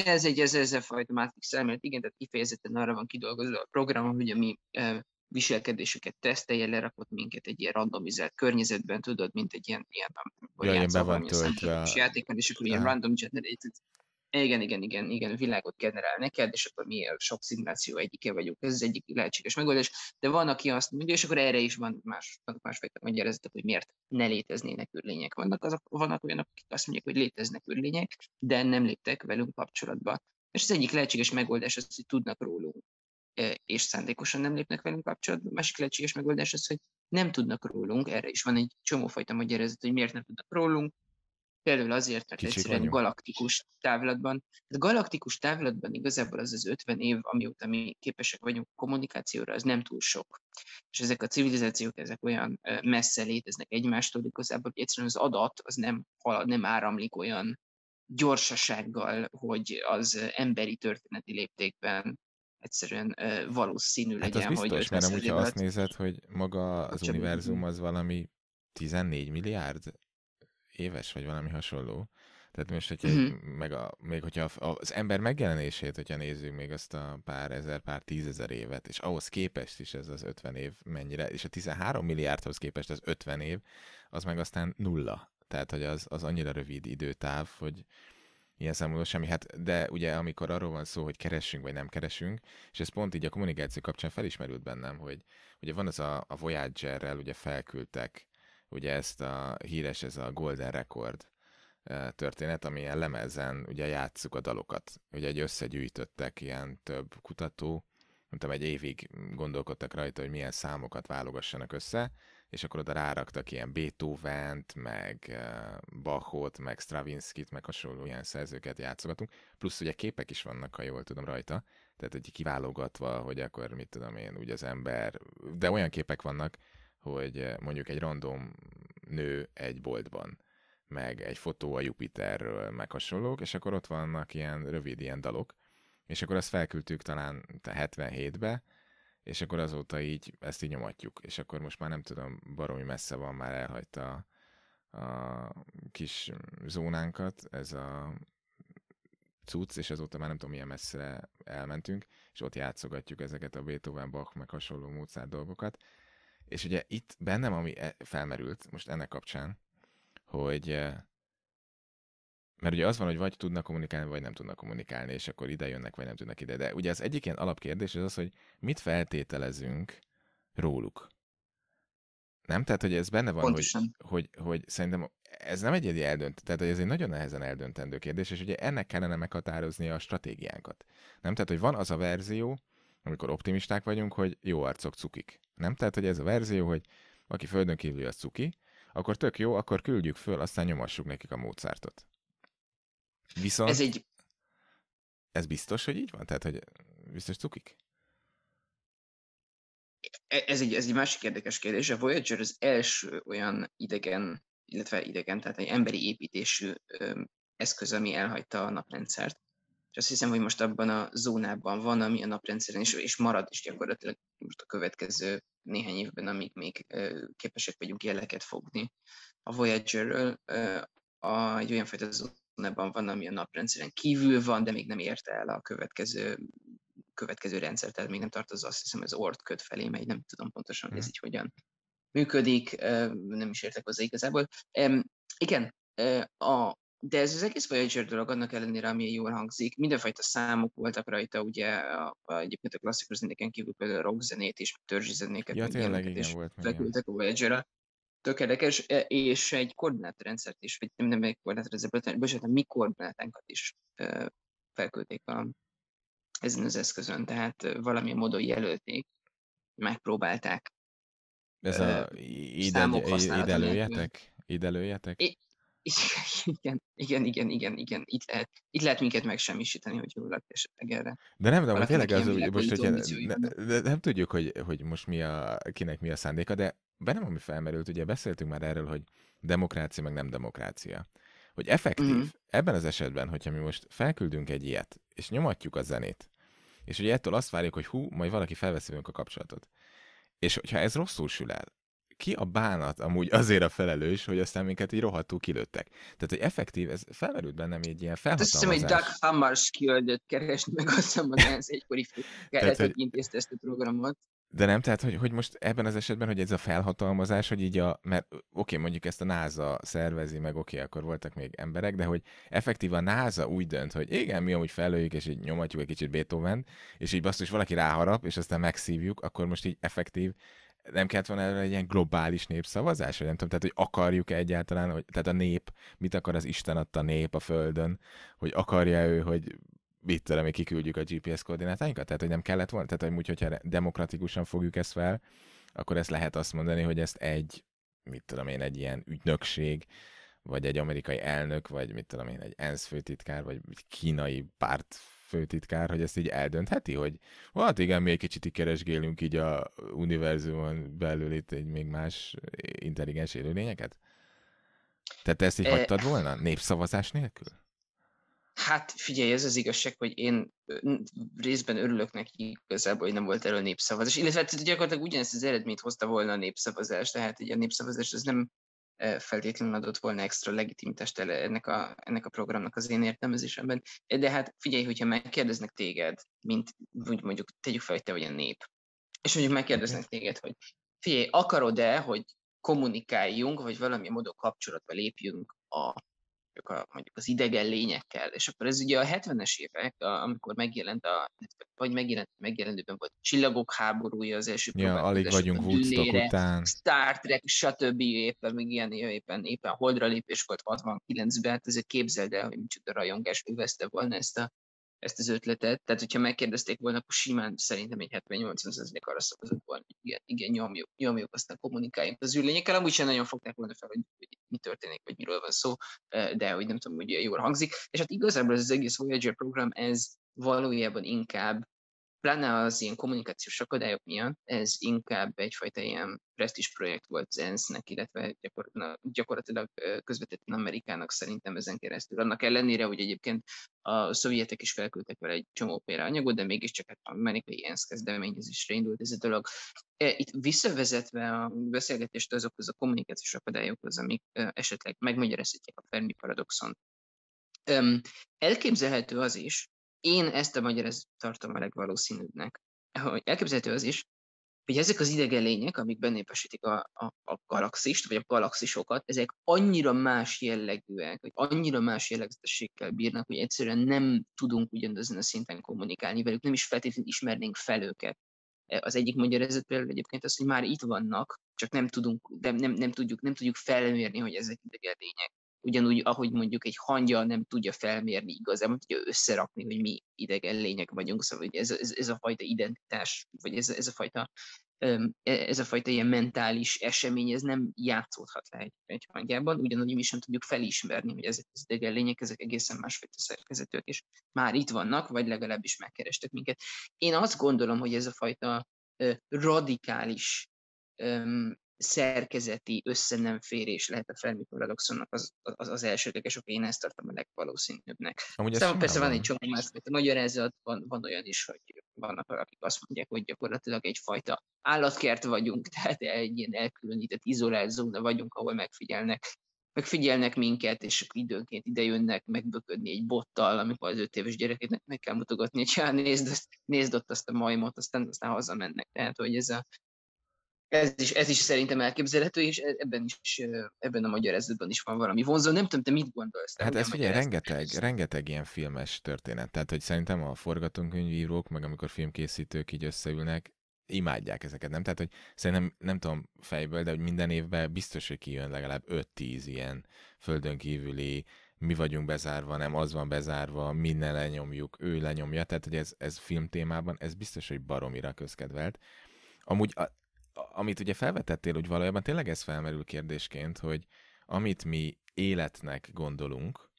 ez egy ez, ez a fajta Matrix elmélet, igen, tehát kifejezetten arra van kidolgozva a program, hogy a mi uh, viselkedésüket tesztelje, lerakott minket egy ilyen randomizált környezetben, tudod, mint egy ilyen, ilyen ja, ilyen be van töltve. A... játékban, és akkor ilyen random generated igen, igen, igen, igen, világot generál neked, és akkor mi sok szimuláció egyike vagyunk. Ez az egyik lehetséges megoldás. De van, aki azt mondja, és akkor erre is van más, vannak másfajta magyarázatok, hogy miért ne léteznének űrlények. Vannak, azok, vannak olyanok, akik azt mondják, hogy léteznek űrlények, de nem léptek velünk kapcsolatba. És az egyik lehetséges megoldás az, hogy tudnak rólunk, és szándékosan nem lépnek velünk kapcsolatba. Másik lehetséges megoldás az, hogy nem tudnak rólunk, erre is van egy csomófajta magyarázat, hogy miért nem tudnak rólunk, Például azért, mert Kicsik egyszerűen vagyunk. galaktikus távlatban. A galaktikus távlatban igazából az az 50 év, amióta mi képesek vagyunk kommunikációra, az nem túl sok. És ezek a civilizációk, ezek olyan messze léteznek egymástól, igazából hogy egyszerűen az adat az nem, halad, nem áramlik olyan gyorsasággal, hogy az emberi történeti léptékben egyszerűen valószínű Hát legyen, az biztos, hogy mert amúgy, ha azt nézed, hogy maga az univerzum vagyunk. az valami 14 milliárd éves, vagy valami hasonló. Tehát most, hogyha, Mhm. meg a, még hogyha az ember megjelenését, hogyha nézzük még azt a pár ezer, pár tízezer évet, és ahhoz képest is ez az 50 év mennyire, és a 13 milliárdhoz képest az 50 év, az meg aztán nulla. Tehát, hogy az, az annyira rövid időtáv, hogy ilyen számomra semmi. Hát, de ugye amikor arról van szó, hogy keresünk vagy nem keresünk, és ez pont így a kommunikáció kapcsán felismerült bennem, hogy ugye van az a, a Voyager-rel, ugye felküldtek ugye ezt a híres, ez a Golden Record történet, ami ilyen lemezen ugye játsszuk a dalokat. Ugye egy összegyűjtöttek ilyen több kutató, mondtam, egy évig gondolkodtak rajta, hogy milyen számokat válogassanak össze, és akkor oda ráraktak ilyen Beethoven-t, meg Bachot, meg Stravinskit, meg hasonló ilyen szerzőket játszogatunk. Plusz ugye képek is vannak, ha jól tudom rajta, tehát egy kiválogatva, hogy akkor mit tudom én, úgy az ember, de olyan képek vannak, hogy mondjuk egy random nő egy boltban, meg egy fotó a Jupiterről, meg hasonlók, és akkor ott vannak ilyen rövid ilyen dalok, és akkor azt felküldtük talán 77-be, és akkor azóta így ezt így nyomatjuk, és akkor most már nem tudom, baromi messze van, már elhagyta a, a kis zónánkat, ez a cucc, és azóta már nem tudom, milyen messzire elmentünk, és ott játszogatjuk ezeket a Beethoven, Bach, meg hasonló Mozart dolgokat. És ugye itt bennem, ami e, felmerült most ennek kapcsán, hogy e, mert ugye az van, hogy vagy tudnak kommunikálni, vagy nem tudnak kommunikálni, és akkor ide jönnek, vagy nem tudnak ide. De ugye az egyik ilyen alapkérdés az az, hogy mit feltételezünk róluk. Nem? Tehát, hogy ez benne van, hogy, hogy, hogy szerintem ez nem egy eldönt, tehát hogy ez egy nagyon nehezen eldöntendő kérdés, és ugye ennek kellene meghatározni a stratégiánkat. Nem? Tehát, hogy van az a verzió, amikor optimisták vagyunk, hogy jó arcok cukik. Nem? Tehát, hogy ez a verzió, hogy aki földön kívül az cuki, akkor tök jó, akkor küldjük föl, aztán nyomassuk nekik a módszertot. Viszont ez egy... Ez biztos, hogy így van? Tehát, hogy biztos cukik? E, ez egy, ez egy másik érdekes kérdés. A Voyager az első olyan idegen, illetve idegen, tehát egy emberi építésű eszköz, ami elhagyta a naprendszert. És azt hiszem, hogy most abban a zónában van, ami a naprendszeren is, és marad is gyakorlatilag most a következő néhány évben, amíg még képesek vagyunk jeleket fogni. A Voyagerről a, egy olyan fajta zónában van, ami a naprendszeren kívül van, de még nem érte el a következő következő rendszer, tehát még nem tartozza, azt hiszem, az ort köt felé megy, nem tudom pontosan, hogy ez így hogyan működik, nem is értek hozzá igazából. Igen, a, de ez az egész Voyager dolog annak ellenére, ami jól hangzik, mindenfajta számok voltak rajta, ugye a, a, egyébként a klasszikus zenéken kívül például a rock zenét és törzsi zenéket. Ja, tényleg igen, volt. Fekültek a voyager Tökéletes, és egy koordinátorrendszert is, vagy nem, nem egy koordinátorrendszert, bocsánat, mi koordinátánkat is felküldték a, ezen az eszközön, tehát valamilyen módon jelölték, megpróbálták. Ez a ide, ide lőjetek? Ide lőjetek? igen, igen, igen, igen, igen. Itt lehet, itt lehet minket megsemmisíteni, hogy jól esetleg erre. De nem, de most tényleg az, hogy most, hogyha ne, ne, nem tudjuk, hogy, hogy most mi a, kinek mi a szándéka, de bennem ami felmerült, ugye beszéltünk már erről, hogy demokrácia, meg nem demokrácia. Hogy effektív, mm-hmm. ebben az esetben, hogyha mi most felküldünk egy ilyet, és nyomatjuk a zenét, és ugye ettől azt várjuk, hogy hú, majd valaki felveszi a kapcsolatot. És hogyha ez rosszul sül el, ki a bánat amúgy azért a felelős, hogy aztán minket így rohadtul kilőttek. Tehát, hogy effektív, ez felmerült bennem egy ilyen felhatalmazás. Azt hiszem, hogy Doug Hammarskjöldöt keresni, meg azt hiszem, hogy ez egykori keretet, hogy intézte ezt a programot. De nem, tehát, hogy, hogy most ebben az esetben, hogy ez a felhatalmazás, hogy így a, mert oké, okay, mondjuk ezt a NASA szervezi, meg oké, okay, akkor voltak még emberek, de hogy effektív a NASA úgy dönt, hogy igen, mi amúgy felőjük, és így nyomatjuk egy kicsit Beethoven, és így basszus valaki ráharap, és aztán megszívjuk, akkor most így effektív nem kellett volna erre egy ilyen globális népszavazás, vagy nem tudom, tehát hogy akarjuk-e egyáltalán, hogy, tehát a nép, mit akar az Isten adta nép a Földön, hogy akarja ő, hogy mit tudom, kiküldjük a GPS koordinátáinkat? Tehát, hogy nem kellett volna? Tehát, hogy úgy, hogyha demokratikusan fogjuk ezt fel, akkor ezt lehet azt mondani, hogy ezt egy, mit tudom én, egy ilyen ügynökség, vagy egy amerikai elnök, vagy mit tudom én, egy ENSZ főtitkár, vagy egy kínai párt főtitkár, hogy ezt így eldöntheti, hogy hát igen, mi egy kicsit keresgélünk így a univerzumon belül itt egy még más intelligens élőlényeket? Tehát te ezt így e... hagytad volna? Népszavazás nélkül? Hát figyelj, ez az igazság, hogy én részben örülök neki igazából, hogy nem volt erről népszavazás. Illetve hát gyakorlatilag ugyanezt az eredményt hozta volna a népszavazás, tehát ugye a népszavazás az nem feltétlenül adott volna extra legitimitást ennek a, ennek a programnak az én értelmezésemben. De hát figyelj, hogyha megkérdeznek téged, mint mondjuk tegyük fel, hogy te vagy a nép, és mondjuk megkérdeznek téged, hogy figyelj, akarod-e, hogy kommunikáljunk, vagy valamilyen módon kapcsolatba lépjünk a mondjuk, a, mondjuk az idegen lényekkel. És akkor ez ugye a 70-es évek, a, amikor megjelent a, vagy megjelent, megjelenőben volt Csillagok háborúja, az első ja, alig vagyunk Woodstock után. Star Trek, stb. éppen, még ilyen éppen, éppen holdra lépés volt 69-ben, hát ezért képzeld el, hogy micsoda rajongás övezte volna ezt a ezt az ötletet. Tehát, hogyha megkérdezték volna, akkor simán szerintem egy 70-80 arra szavazott volna, igen, igen nyomjuk, nyomjuk, aztán kommunikáljunk az űrlényekkel. Amúgy sem nagyon fogták volna fel, hogy, hogy mi történik, vagy miről van szó, de hogy nem tudom, hogy jól hangzik. És hát igazából ez az egész Voyager program, ez valójában inkább pláne az ilyen kommunikációs akadályok miatt, ez inkább egyfajta ilyen presztis projekt volt az ENSZ-nek, illetve gyakorlatilag, gyakorlatilag közvetetten Amerikának szerintem ezen keresztül. Annak ellenére, hogy egyébként a szovjetek is felküldtek vele egy csomó anyagot, de mégiscsak hát amerikai ENSZ kezdeményezésre indult ez a dolog. E, itt visszavezetve a beszélgetést azokhoz a kommunikációs akadályokhoz, amik esetleg megmagyarázhatják a Fermi paradoxon. Elképzelhető az is, én ezt a magyarázatot tartom a legvalószínűbbnek. Hogy elképzelhető az is, hogy ezek az idegen lények, amik benépesítik a, a, a galaxist, vagy a galaxisokat, ezek annyira más jellegűek, vagy annyira más jellegzetességgel bírnak, hogy egyszerűen nem tudunk ugyanazon a szinten kommunikálni velük, nem is feltétlenül ismernénk fel őket. E, az egyik magyarázat például egyébként az, hogy már itt vannak, csak nem tudunk, de nem, nem, tudjuk, nem tudjuk felmérni, hogy ezek idegen lények ugyanúgy, ahogy mondjuk egy hangya nem tudja felmérni igazán, nem tudja összerakni, hogy mi idegen lények vagyunk, szóval hogy ez, ez, ez a fajta identitás, vagy ez, ez a fajta e, ez a fajta ilyen mentális esemény, ez nem játszódhat le egy, egy hangjában, ugyanúgy mi sem tudjuk felismerni, hogy ezek az idegen lények, ezek egészen másfajta szerkezetűek, és már itt vannak, vagy legalábbis megkerestek minket. Én azt gondolom, hogy ez a fajta radikális szerkezeti összenemférés lehet a Fermi paradoxonnak az, az, az elsődleges, ok, én ezt tartom a legvalószínűbbnek. Aztán persze van egy csomó másfajta magyarázat, van, van olyan is, hogy vannak akik azt mondják, hogy gyakorlatilag egyfajta állatkert vagyunk, tehát egy ilyen elkülönített, izolált zóna vagyunk, ahol megfigyelnek megfigyelnek minket, és időnként ide jönnek megböködni egy bottal, amikor az öt éves gyerekeknek meg kell mutogatni, hogy hát nézd, nézd ott azt a majmot, aztán, aztán hazamennek. Tehát, hogy ez a, ez is, ez is szerintem elképzelhető, és e, ebben is, ebben a magyarázatban is van valami vonzó. Nem tudom, te mit gondolsz? Hát ez figyelj, rengeteg, rengeteg ilyen filmes történet. Tehát, hogy szerintem a forgatókönyvírók, meg amikor filmkészítők így összeülnek, imádják ezeket, nem? Tehát, hogy szerintem, nem tudom fejből, de hogy minden évben biztos, hogy kijön legalább 5-10 ilyen földön kívüli, mi vagyunk bezárva, nem az van bezárva, minden lenyomjuk, ő lenyomja, tehát, hogy ez, ez film témában, ez biztos, hogy baromira közkedvelt. Amúgy a, amit ugye felvetettél, hogy valójában tényleg ez felmerül kérdésként, hogy amit mi életnek gondolunk,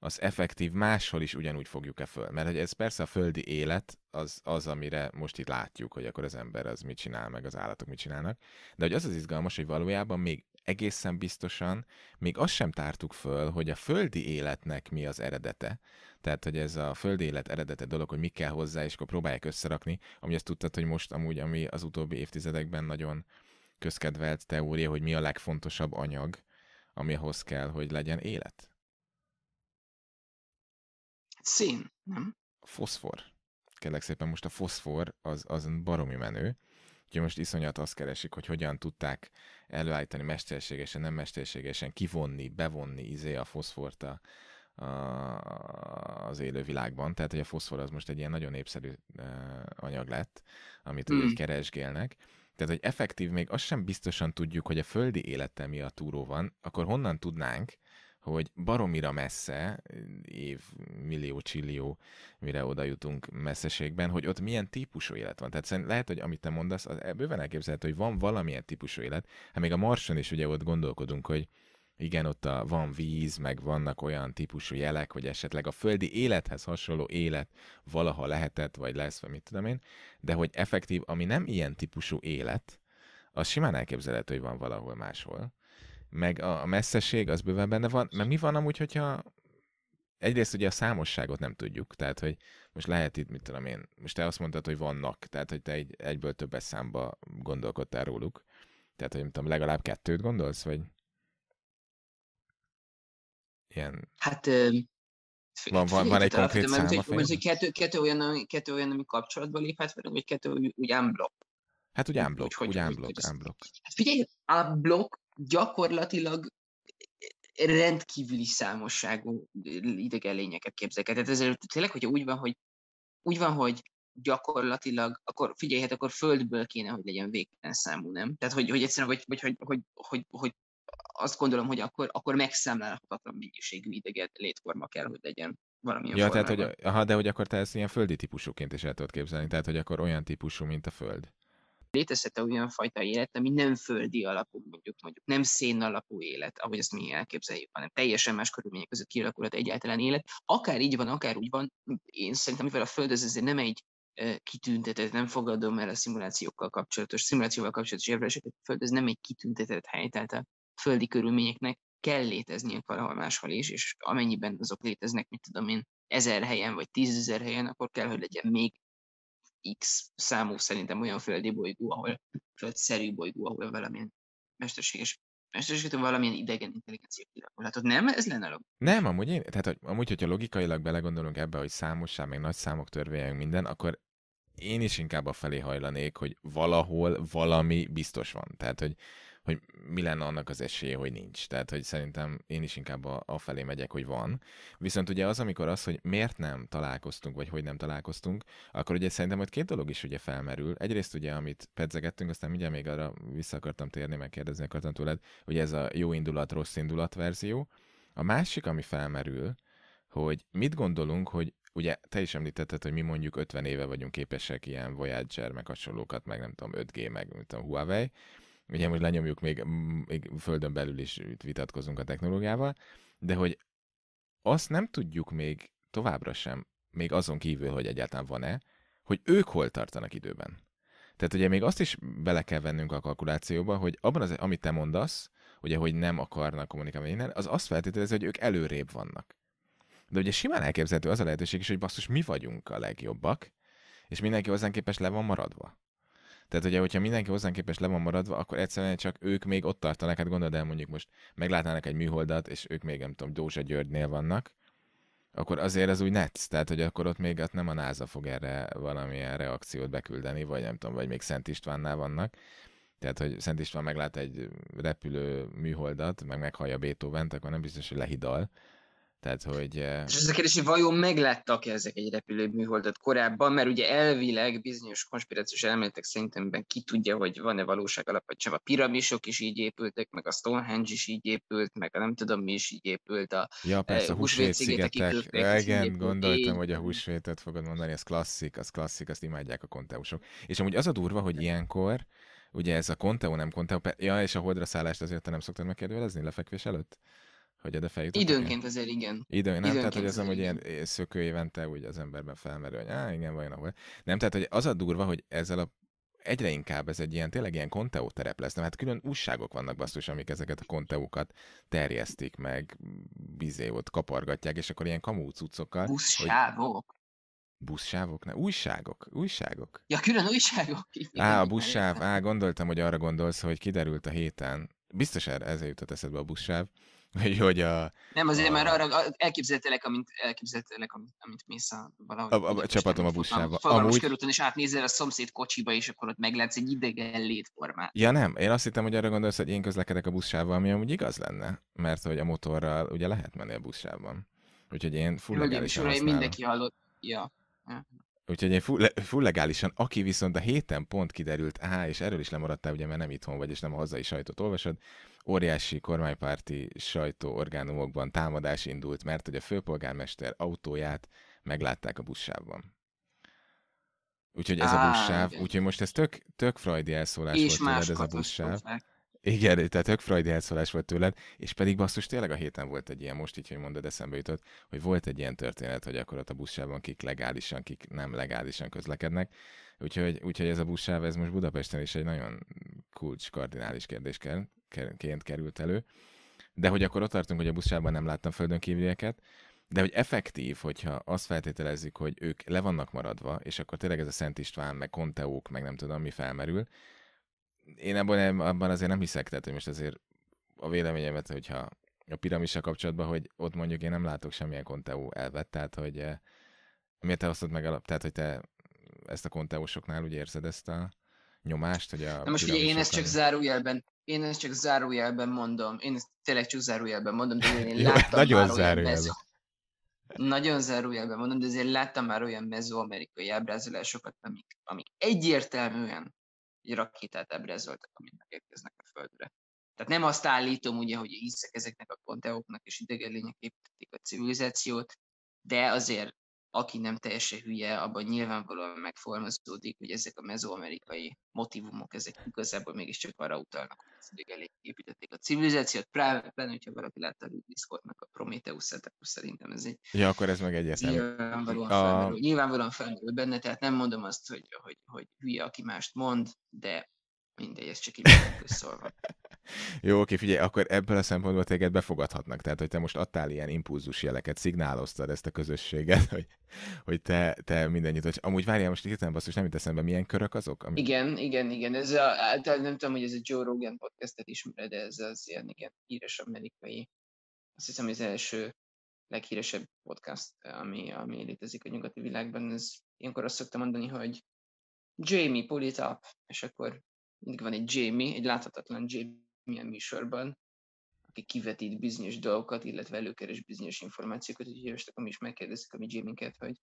az effektív máshol is ugyanúgy fogjuk-e föl. Mert hogy ez persze a földi élet, az, az, amire most itt látjuk, hogy akkor az ember az mit csinál, meg az állatok mit csinálnak. De hogy az az izgalmas, hogy valójában még egészen biztosan még azt sem tártuk föl, hogy a földi életnek mi az eredete. Tehát, hogy ez a földi élet eredete dolog, hogy mi kell hozzá, és akkor próbálják összerakni, ami azt tudtad, hogy most amúgy, ami az utóbbi évtizedekben nagyon közkedvelt teória, hogy mi a legfontosabb anyag, ami ahhoz kell, hogy legyen élet. Szín, nem? Foszfor. Kérlek szépen, most a foszfor az, az baromi menő. Úgyhogy most iszonyat azt keresik, hogy hogyan tudták előállítani mesterségesen, nem mesterségesen, kivonni, bevonni izé a foszfort a, az élő világban. Tehát, hogy a foszfor az most egy ilyen nagyon népszerű anyag lett, amit mm. úgy keresgélnek. Tehát, hogy effektív még azt sem biztosan tudjuk, hogy a földi élettel mi a túró van, akkor honnan tudnánk, hogy baromira messze, év, millió, csillió, mire oda jutunk messzeségben, hogy ott milyen típusú élet van. Tehát szerintem lehet, hogy amit te mondasz, az bőven elképzelhető, hogy van valamilyen típusú élet. Hát még a Marson is ugye ott gondolkodunk, hogy igen, ott a, van víz, meg vannak olyan típusú jelek, hogy esetleg a földi élethez hasonló élet valaha lehetett, vagy lesz, vagy mit tudom én, de hogy effektív, ami nem ilyen típusú élet, az simán elképzelhető, hogy van valahol máshol. Meg a messzesség az bőven benne van, mert mi van amúgy, hogyha egyrészt ugye a számosságot nem tudjuk, tehát hogy most lehet itt, mit tudom én, most te azt mondtad, hogy vannak, tehát hogy te egy, egyből többes számba gondolkodtál róluk, tehát hogy tudom, legalább kettőt gondolsz, vagy ilyen... Hát van, van, van egy konkrét szám a hogy kettő, kettő, olyan, kettő olyan, ami kapcsolatban léphet velünk, vagy kettő úgy, úgy unblock? Hát úgy unblock, úgy, úgy unblock, unblock. Hát figyelj, unblock gyakorlatilag rendkívüli számosságú idegen lényeket képzelek. Tehát ez tényleg, hogyha úgy van, hogy úgy van, hogy gyakorlatilag, akkor figyelj, hát akkor földből kéne, hogy legyen végtelen számú, nem? Tehát, hogy, hogy egyszerűen, hogy, hogy, hogy, hogy, hogy, hogy azt gondolom, hogy akkor, akkor megszámlálhatatlan mennyiségű idegen létforma kell, hogy legyen valamilyen Ja, formában. tehát, hogy, aha, de hogy akkor te ezt ilyen földi típusúként is el tudod képzelni, tehát, hogy akkor olyan típusú, mint a Föld létezhet-e olyan fajta élet, ami nem földi alapú, mondjuk, mondjuk nem szén alapú élet, ahogy ezt mi elképzeljük, hanem teljesen más körülmények között kialakulhat egyáltalán élet. Akár így van, akár úgy van, én szerintem, mivel a Föld ez azért nem egy kitüntetett, nem fogadom el a szimulációkkal kapcsolatos, szimulációval kapcsolatos érveléseket, a Föld ez nem egy kitüntetett hely, tehát a földi körülményeknek kell léteznie valahol máshol is, és amennyiben azok léteznek, mit tudom én, ezer helyen vagy tízezer helyen, akkor kell, hogy legyen még X számú szerintem olyan földi bolygó, ahol földszerű bolygó, ahol valamilyen mesterséges mesterséges, valamilyen idegen intelligencia kialakulhatott. Nem? Ez lenne a Nem, amúgy én, tehát hogy, amúgy, hogyha logikailag belegondolunk ebbe, hogy számosság, meg nagy számok törvények minden, akkor én is inkább a felé hajlanék, hogy valahol valami biztos van. Tehát, hogy hogy mi lenne annak az esélye, hogy nincs. Tehát, hogy szerintem én is inkább a, a felé megyek, hogy van. Viszont ugye az, amikor az, hogy miért nem találkoztunk, vagy hogy nem találkoztunk, akkor ugye szerintem hogy két dolog is ugye felmerül. Egyrészt ugye, amit pedzegettünk, aztán mindjárt még arra vissza akartam térni, megkérdezni akartam tőled, hogy ez a jó indulat, rossz indulat verzió. A másik, ami felmerül, hogy mit gondolunk, hogy ugye te is említetted, hogy mi mondjuk 50 éve vagyunk képesek ilyen Voyager, meg hasonlókat, meg nem tudom, 5G, meg nem tudom, Huawei, ugye most lenyomjuk még, még földön belül is vitatkozunk a technológiával, de hogy azt nem tudjuk még továbbra sem, még azon kívül, hogy egyáltalán van-e, hogy ők hol tartanak időben. Tehát ugye még azt is bele kell vennünk a kalkulációba, hogy abban az, amit te mondasz, ugye, hogy nem akarnak kommunikálni innen, az azt feltételezi, hogy ők előrébb vannak. De ugye simán elképzelhető az a lehetőség is, hogy basszus, mi vagyunk a legjobbak, és mindenki hozzánk képes le van maradva. Tehát ugye, hogyha mindenki hozzánk képes le van maradva, akkor egyszerűen csak ők még ott tartanak, hát gondolod el mondjuk most meglátnának egy műholdat, és ők még nem tudom, Dózsa Györgynél vannak, akkor azért az úgy netsz, tehát hogy akkor ott még ott nem a NASA fog erre valamilyen reakciót beküldeni, vagy nem tudom, vagy még Szent Istvánnál vannak. Tehát, hogy Szent István meglát egy repülő műholdat, meg meghallja Beethoven-t, akkor nem biztos, hogy lehidal. Tehát, hogy... Eh, És az a kérdés, hogy vajon megláttak -e ezek egy repülőműholdat korábban, mert ugye elvileg bizonyos konspirációs elméletek szerintem ki tudja, hogy van-e valóság alap, vagy sem. A piramisok is így épültek, meg a Stonehenge is így épült, meg a nem tudom mi is így épült, a Ja, persze, a eh, húsvét szigetek. Igen, gondoltam, hogy a húsvétet fogod mondani, ez klasszik, az klasszik, azt imádják a konteusok. És amúgy az a durva, hogy ilyenkor, ugye ez a konteo, nem konteo, ja, és a holdra szállást azért te nem szoktad megkérdőjelezni lefekvés előtt? Hogy oda feljutottak? Időnként azért igen. Időn, nem? tehát, hogy az hogy ilyen szökő évente úgy az emberben felmerül, hogy á, igen, vajon ahol. Nem, tehát, hogy az a durva, hogy ezzel a egyre inkább ez egy ilyen, tényleg ilyen konteó terep lesz. Nem, hát külön újságok vannak basszus, amik ezeket a konteókat terjesztik meg, bizéot kapargatják, és akkor ilyen kamú cuccokkal. Buszsávok. Hogy... Buszsávok? Ne, újságok, újságok. Ja, külön újságok. Igen, á, a buszsáv, á, gondoltam, hogy arra gondolsz, hogy kiderült a héten, biztos erre ezzel jutott eszedbe a buszsáv, hogy, hogy a... Nem, azért a... már arra elképzeltelek, amint, elképzeltelek, amint, amint mész a valahogy. A, a, a csapatom a buszába. Amúgy... körúton, és átnézel a szomszéd kocsiba, és akkor ott meglátsz egy idegen létformát. Ja nem, én azt hittem, hogy arra gondolsz, hogy én közlekedek a buszsávval, ami amúgy igaz lenne, mert hogy a motorral ugye lehet menni a buszsávban. Úgyhogy én full legálisan használom. mindenki hallott. Ja. Úgyhogy én full, full legálisan, aki viszont a héten pont kiderült, á, és erről is lemaradtál, ugye, mert nem itthon vagy, és nem a hazai sajtót olvasod, óriási kormánypárti sajtóorgánumokban támadás indult, mert hogy a főpolgármester autóját meglátták a buszsávban. Úgyhogy ez Á, a buszsáv, úgyhogy most ez tök, tök freudi elszólás és volt tőled, ez a buszsáv. Igen, tehát tök freudi elszólás volt tőled, és pedig basszus, tényleg a héten volt egy ilyen, most így, hogy mondod, eszembe jutott, hogy volt egy ilyen történet, hogy akkor ott a buszsávban kik legálisan, kik nem legálisan közlekednek, úgyhogy, úgyhogy ez a buszsáv, ez most Budapesten is egy nagyon kulcs kardinális kérdésként került elő. De hogy akkor ott tartunk, hogy a buszsában nem láttam földön kívülieket, de hogy effektív, hogyha azt feltételezzük, hogy ők le vannak maradva, és akkor tényleg ez a Szent István, meg Konteók, meg nem tudom, mi felmerül, én abban, abban azért nem hiszek, tehát hogy most azért a véleményemet, hogyha a piramissal kapcsolatban, hogy ott mondjuk én nem látok semmilyen Konteó elvet, tehát hogy eh, miért te osztod meg alap, tehát hogy te ezt a konteósoknál úgy érzed ezt a nyomást, hogy a Na most ugye én ezt csak zárójelben, én ezt csak zárójelben mondom, én ezt tényleg csak zárójelben mondom, de én láttam Nagyon már zárójelben. olyan mező, nagyon zárójelben mondom, de azért láttam már olyan mezoamerikai ábrázolásokat, amik, amik egyértelműen egy rakétát ábrázoltak, amik megérkeznek a Földre. Tehát nem azt állítom ugye, hogy hiszek ezeknek a konteóknak és idegen lények építették a civilizációt, de azért aki nem teljesen hülye, abban nyilvánvalóan megfogalmazódik, hogy ezek a mezoamerikai motivumok, ezek igazából mégiscsak arra utalnak, hogy az elég építették a civilizációt, pláne, hogyha valaki látta a Ridley Scottnak a Prometheus-et, akkor szerintem ez egy... Ja, akkor ez meg egyértelmű. Nyilvánvalóan, a... felmerül, nyilvánvalóan felmerül benne, tehát nem mondom azt, hogy, hogy, hogy hülye, aki mást mond, de mindegy, ez csak így szólva. Jó, oké, figyelj, akkor ebből a szempontból téged befogadhatnak. Tehát, hogy te most adtál ilyen impulzus jeleket, szignáloztad ezt a közösséget, hogy, hogy te, te mindennyit vagy. Amúgy várjál, most hirtelen basszus, nem jut eszembe, milyen körök azok? Ami... Igen, igen, igen. Ez a, által nem tudom, hogy ez a Joe Rogan podcastet ismered, de ez az ilyen, igen, híres amerikai. Azt hiszem, az első leghíresebb podcast, ami, ami létezik a nyugati világban. Ez, ilyenkor azt szoktam mondani, hogy Jamie, pull it up, és akkor mindig van egy Jamie, egy láthatatlan Jamie milyen műsorban, aki kivetít bizonyos dolgokat, illetve előkeres bizonyos információkat, úgyhogy jöstek, ami is megkérdezik a mi Jamie-ket, hogy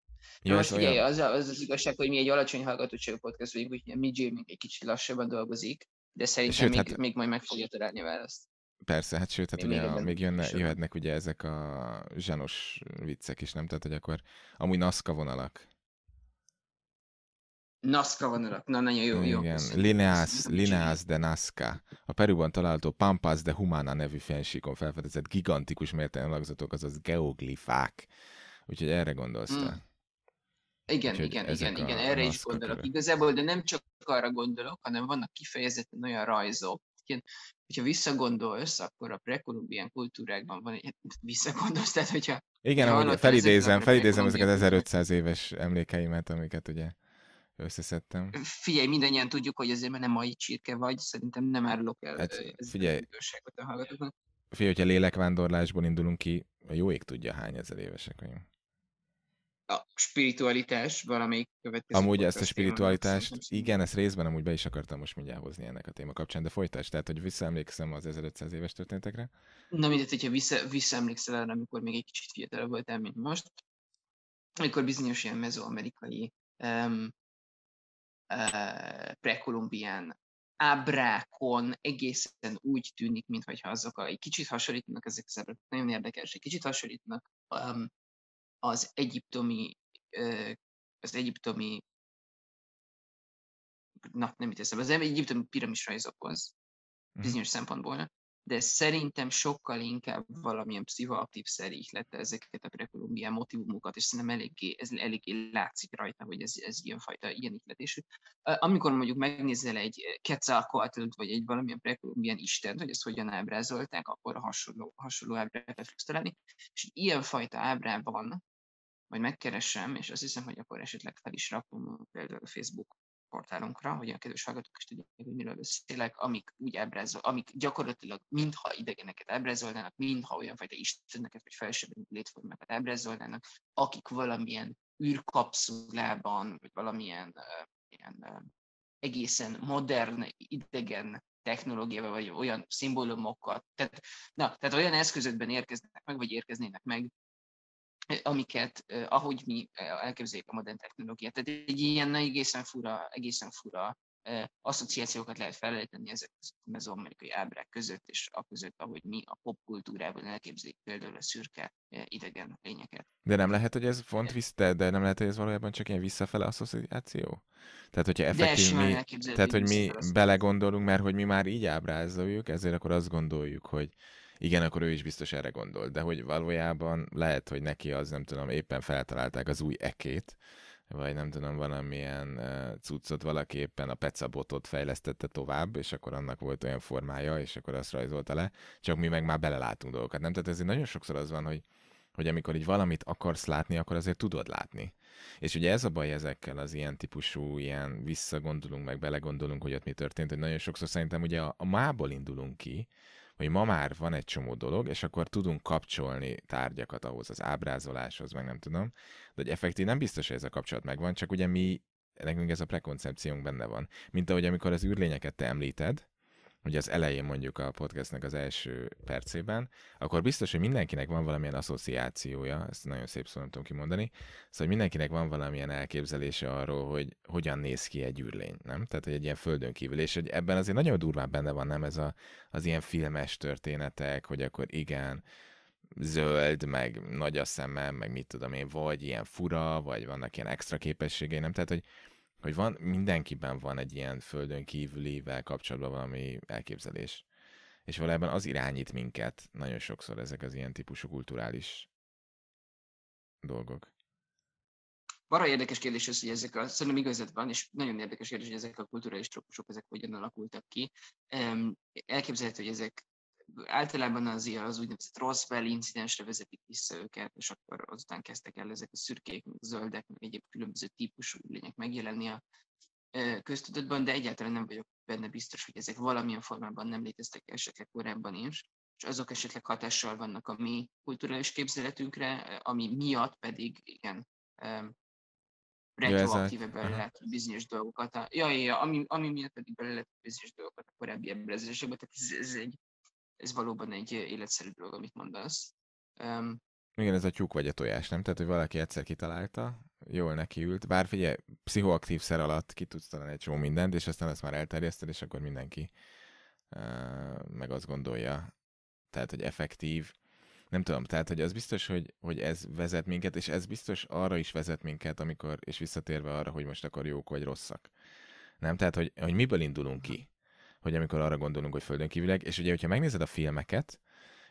Jó, most figyelj, az, az, az igazság, hogy mi egy alacsony hallgatottságú podcast vagyunk, úgyhogy mi Jamie egy kicsit lassabban dolgozik, de szerintem sőt, még, hát, még majd meg fogja találni a választ. Persze, hát sőt, hát még ugye még, még jönne, jöhetnek ugye ezek a zsanos viccek is, nem? Tehát, hogy akkor amúgy NASCA vonalak. Nazca vonalak, na nagyon jó, jó. Igen, Lineas, Lineas de Nazca. A Peruban található Pampas de Humana nevű fensíkon felfedezett gigantikus mértelen lagzatok, azaz geoglifák. Úgyhogy erre gondolsz mm. Igen, Úgyhogy igen, igen, igen, erre is gondolok. Körök. Igazából, de nem csak arra gondolok, hanem vannak kifejezetten olyan rajzok, igen, hogyha visszagondolsz, akkor a prekolumbián kultúrákban van egy, visszagondolsz, tehát hogyha... Igen, ahogy felidézem, felidézem ezeket 1500 éves emlékeimet, amiket ugye összeszedtem. Figyelj, mindannyian tudjuk, hogy azért, mert nem mai csirke vagy, szerintem nem árulok el hát, figyelj, a hallgatóknak. Figyelj, hogyha lélekvándorlásból indulunk ki, a jó ég tudja, hány ezer évesek vagyunk. A spiritualitás valamelyik következő. Amúgy ezt a spiritualitást, igen, ezt részben amúgy be is akartam most mindjárt hozni ennek a téma kapcsán, de folytasd, tehát, hogy visszaemlékszem az 1500 éves történetekre. Na mindegy, hogyha vissza, visszaemlékszel arra, amikor még egy kicsit fiatalabb voltál, mint most, amikor bizonyos ilyen mezoamerikai um, prekolumbián ábrákon egészen úgy tűnik, mintha azok egy kicsit hasonlítanak, ezek az ábrák nagyon érdekes, egy kicsit hasonlítanak um, az egyiptomi, uh, az egyiptomi na, nem itt eszembe, az egyiptomi piramis rajzokhoz, mhm. bizonyos szempontból de szerintem sokkal inkább valamilyen pszichoaktív szer ihlette ezeket a prekolumbián motivumokat, és szerintem eléggé, ez eléggé látszik rajta, hogy ez, ez ilyenfajta ilyen ihletésű. Amikor mondjuk megnézel egy Quetzalcoatl vagy egy valamilyen prekolumbián istent, hogy ezt hogyan ábrázolták, akkor a hasonló, hasonló ábrákat fogsz találni, és ilyenfajta ábrában, majd megkeresem, és azt hiszem, hogy akkor esetleg fel is rakom például a Facebook portálunkra, hogy a kedves hallgatók is tudják, hogy miről beszélek, amik úgy ábrázol, amik gyakorlatilag mintha idegeneket ábrázolnának, mintha olyan fajta isteneket vagy felsőbb létformákat ábrázolnának, akik valamilyen űrkapszulában, vagy valamilyen uh, ilyen, uh, egészen modern, idegen technológiával, vagy olyan szimbólumokat, tehát, na, tehát olyan eszközökben érkeznek meg, vagy érkeznének meg, amiket, ahogy mi elképzeljük a modern technológiát. Tehát egy ilyen egészen fura, egészen fura asszociációkat lehet felejteni ezek a mezzoamerikai ábrák között, és a között, ahogy mi a popkultúrában elképzeljük például a szürke idegen lényeket. De nem lehet, hogy ez font vissza, de nem lehet, hogy ez valójában csak ilyen visszafele asszociáció? Tehát, hogyha effektív mi, tehát, hogy mi belegondolunk, mert hogy mi már így ábrázoljuk, ezért akkor azt gondoljuk, hogy igen, akkor ő is biztos erre gondol, de hogy valójában lehet, hogy neki az, nem tudom, éppen feltalálták az új ekét, vagy nem tudom, valamilyen uh, cuccot valaki éppen a pecabotot fejlesztette tovább, és akkor annak volt olyan formája, és akkor azt rajzolta le, csak mi meg már belelátunk dolgokat, nem? Tehát ezért nagyon sokszor az van, hogy, hogy amikor így valamit akarsz látni, akkor azért tudod látni. És ugye ez a baj ezekkel az ilyen típusú, ilyen visszagondolunk, meg belegondolunk, hogy ott mi történt, hogy nagyon sokszor szerintem ugye a, a mából indulunk ki, hogy ma már van egy csomó dolog, és akkor tudunk kapcsolni tárgyakat ahhoz az ábrázoláshoz, meg nem tudom, de hogy effektív nem biztos, hogy ez a kapcsolat megvan, csak ugye mi, nekünk ez a prekoncepciónk benne van. Mint ahogy amikor az űrlényeket te említed, ugye az elején mondjuk a podcastnek az első percében, akkor biztos, hogy mindenkinek van valamilyen asszociációja, ezt nagyon szép szó nem tudom kimondani, szóval mindenkinek van valamilyen elképzelése arról, hogy hogyan néz ki egy űrlény, nem? Tehát, hogy egy ilyen földön kívül, és hogy ebben azért nagyon durván benne van, nem ez a, az ilyen filmes történetek, hogy akkor igen, zöld, meg nagy a szeme, meg mit tudom én, vagy ilyen fura, vagy vannak ilyen extra képességei, nem? Tehát, hogy, hogy van, mindenkiben van egy ilyen földön kívülivel kapcsolatban valami elképzelés. És valójában az irányít minket nagyon sokszor ezek az ilyen típusú kulturális dolgok. Arra érdekes kérdés az, hogy ezek a, szerintem igazad van, és nagyon érdekes kérdés, hogy ezek a kulturális trópusok, ezek hogyan alakultak ki. Elképzelhető, hogy ezek általában az, az úgynevezett Roswell incidensre vezetik vissza őket, és akkor azután kezdtek el ezek a szürkék, meg zöldek, meg egyéb különböző típusú lények megjelenni a köztudatban, de egyáltalán nem vagyok benne biztos, hogy ezek valamilyen formában nem léteztek esetleg korábban is, és azok esetleg hatással vannak a mi kulturális képzeletünkre, ami miatt pedig igen, retroaktíve bele lehet bizonyos dolgokat. A, ja, ja, ami, ami miatt pedig bele lehet bizonyos dolgokat a korábbi ebrezésekbe, tehát ez, ez, egy, ez valóban egy életszerű dolog, amit mondasz. Um, igen, ez a tyúk vagy a tojás, nem? Tehát, hogy valaki egyszer kitalálta, jól nekiült, bár figyelj, pszichoaktív szer alatt ki tudsz találni egy csomó mindent, és aztán ezt már elterjeszted, és akkor mindenki uh, meg azt gondolja, tehát, hogy effektív, nem tudom, tehát, hogy az biztos, hogy, hogy ez vezet minket, és ez biztos arra is vezet minket, amikor, és visszatérve arra, hogy most akkor jók vagy rosszak. Nem? Tehát, hogy, hogy miből indulunk ki? Hogy amikor arra gondolunk, hogy földön kívüleg, és ugye, hogyha megnézed a filmeket,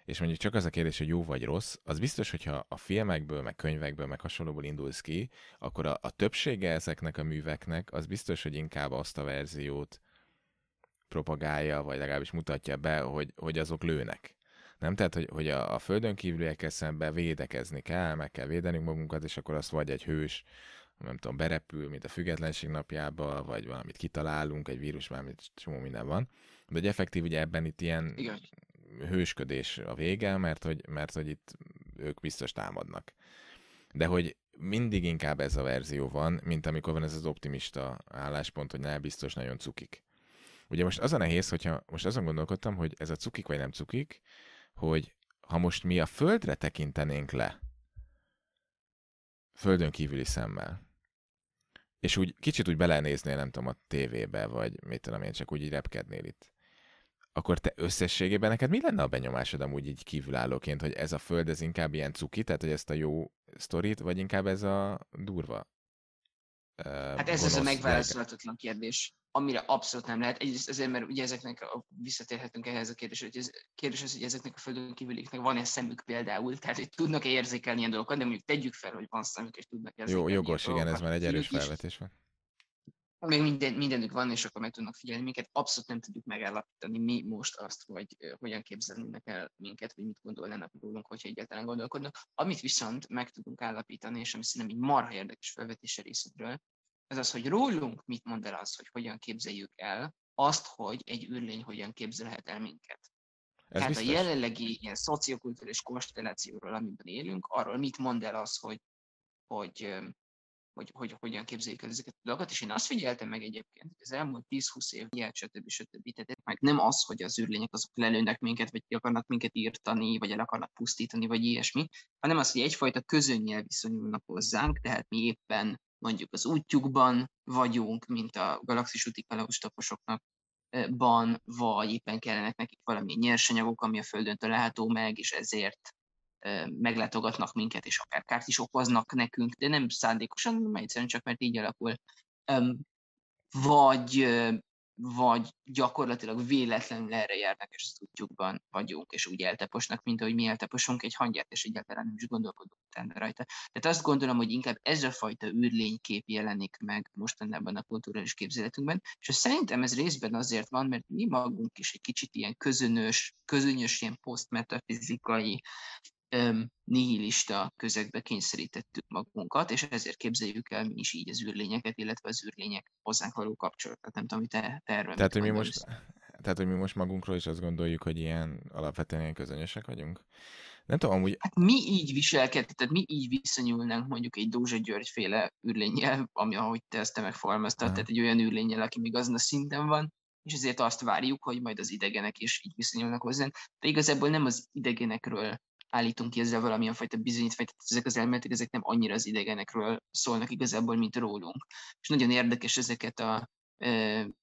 és mondjuk csak az a kérdés, hogy jó vagy rossz, az biztos, hogyha a filmekből, meg könyvekből, meg hasonlóból indulsz ki, akkor a, a többsége ezeknek a műveknek az biztos, hogy inkább azt a verziót propagálja, vagy legalábbis mutatja be, hogy, hogy azok lőnek. Nem? Tehát, hogy, hogy a, a földön kívüliekkel szemben védekezni kell, meg kell védenünk magunkat, és akkor azt vagy egy hős, nem tudom, berepül, mint a függetlenség napjába, vagy valamit kitalálunk, egy vírus, már csomó minden van. De hogy effektív ugye ebben itt ilyen Igen. hősködés a vége, mert hogy, mert hogy itt ők biztos támadnak. De hogy mindig inkább ez a verzió van, mint amikor van ez az optimista álláspont, hogy ne, biztos nagyon cukik. Ugye most az a nehéz, hogyha most azon gondolkodtam, hogy ez a cukik vagy nem cukik, hogy ha most mi a földre tekintenénk le, földön kívüli szemmel, és úgy kicsit úgy belenéznél, nem tudom, a tévébe, vagy mit tudom én, csak úgy így repkednél itt, akkor te összességében neked mi lenne a benyomásod amúgy így kívülállóként, hogy ez a föld, ez inkább ilyen cuki, tehát hogy ezt a jó sztorit, vagy inkább ez a durva? Hát ez az a megválaszolhatatlan kérdés amire abszolút nem lehet. Egyrészt azért, mert ugye ezeknek, a, visszatérhetünk ehhez a kérdésre, hogy ez kérdés az, hogy ezeknek a földön kívüliknek van-e szemük például, tehát hogy tudnak -e érzékelni ilyen dolgokat, de mondjuk tegyük fel, hogy van szemük, és tudnak érzékelni. Jó, jogos, igen, ez már egy erős felvetés van. Még minden, mindenük van, és akkor meg tudnak figyelni minket. Abszolút nem tudjuk megállapítani mi most azt, hogy hogyan képzelnének el minket, vagy mit gondolnának rólunk, hogyha egyáltalán gondolkodnak. Amit viszont meg tudunk állapítani, és ami szerintem egy marha érdekes felvetése részedről, az az, hogy rólunk mit mond el az, hogy hogyan képzeljük el azt, hogy egy űrlény hogyan képzelhet el minket. Ez Tehát biztos. a jelenlegi ilyen szociokulturális konstellációról, amiben élünk, arról mit mond el az, hogy, hogy, hogy, hogy hogyan képzeljük el ezeket a dolgokat, és én azt figyeltem meg egyébként, hogy az elmúlt 10-20 év, ilyet, stb. stb. Tehát meg nem az, hogy az űrlények azok lelőnek minket, vagy akarnak minket írtani, vagy el akarnak pusztítani, vagy ilyesmi, hanem az, hogy egyfajta közönnyel viszonyulnak hozzánk, tehát mi éppen mondjuk az útjukban vagyunk, mint a galaxis úti kalaustaposoknak ban, vagy éppen kellenek nekik valami nyersanyagok, ami a Földön található meg, és ezért meglátogatnak minket, és akár kárt is okoznak nekünk, de nem szándékosan, hanem egyszerűen csak mert így alakul. Vagy vagy gyakorlatilag véletlenül erre járnak, és az útjukban vagyunk, és úgy elteposnak, mint ahogy mi elteposunk egy hangját, és egyáltalán nem is gondolkodunk utána rajta. Tehát azt gondolom, hogy inkább ez a fajta űrlénykép jelenik meg mostanában a kulturális képzeletünkben, és szerintem ez részben azért van, mert mi magunk is egy kicsit ilyen közönös, közönös ilyen posztmetafizikai nihilista közegbe kényszerítettük magunkat, és ezért képzeljük el mi is így az űrlényeket, illetve az űrlények hozzánk való kapcsolatot. Nem tudom, hogy te, te erről tehát, hogy mi most, tehát, hogy mi most magunkról is azt gondoljuk, hogy ilyen alapvetően ilyen közönösek vagyunk? Nem tudom, amúgy... Hát mi így viselkedünk, tehát mi így viszonyulnánk mondjuk egy Dózsa György féle űrlényel, ami ahogy te ezt te megfogalmaztad, tehát egy olyan űrlényel, aki még azon a szinten van, és ezért azt várjuk, hogy majd az idegenek is így viszonyulnak hozzánk. De igazából nem az idegenekről állítunk ki ezzel valamilyen fajta bizonyítványt, tehát ezek az elméletek, ezek nem annyira az idegenekről szólnak igazából, mint rólunk. És nagyon érdekes ezeket a,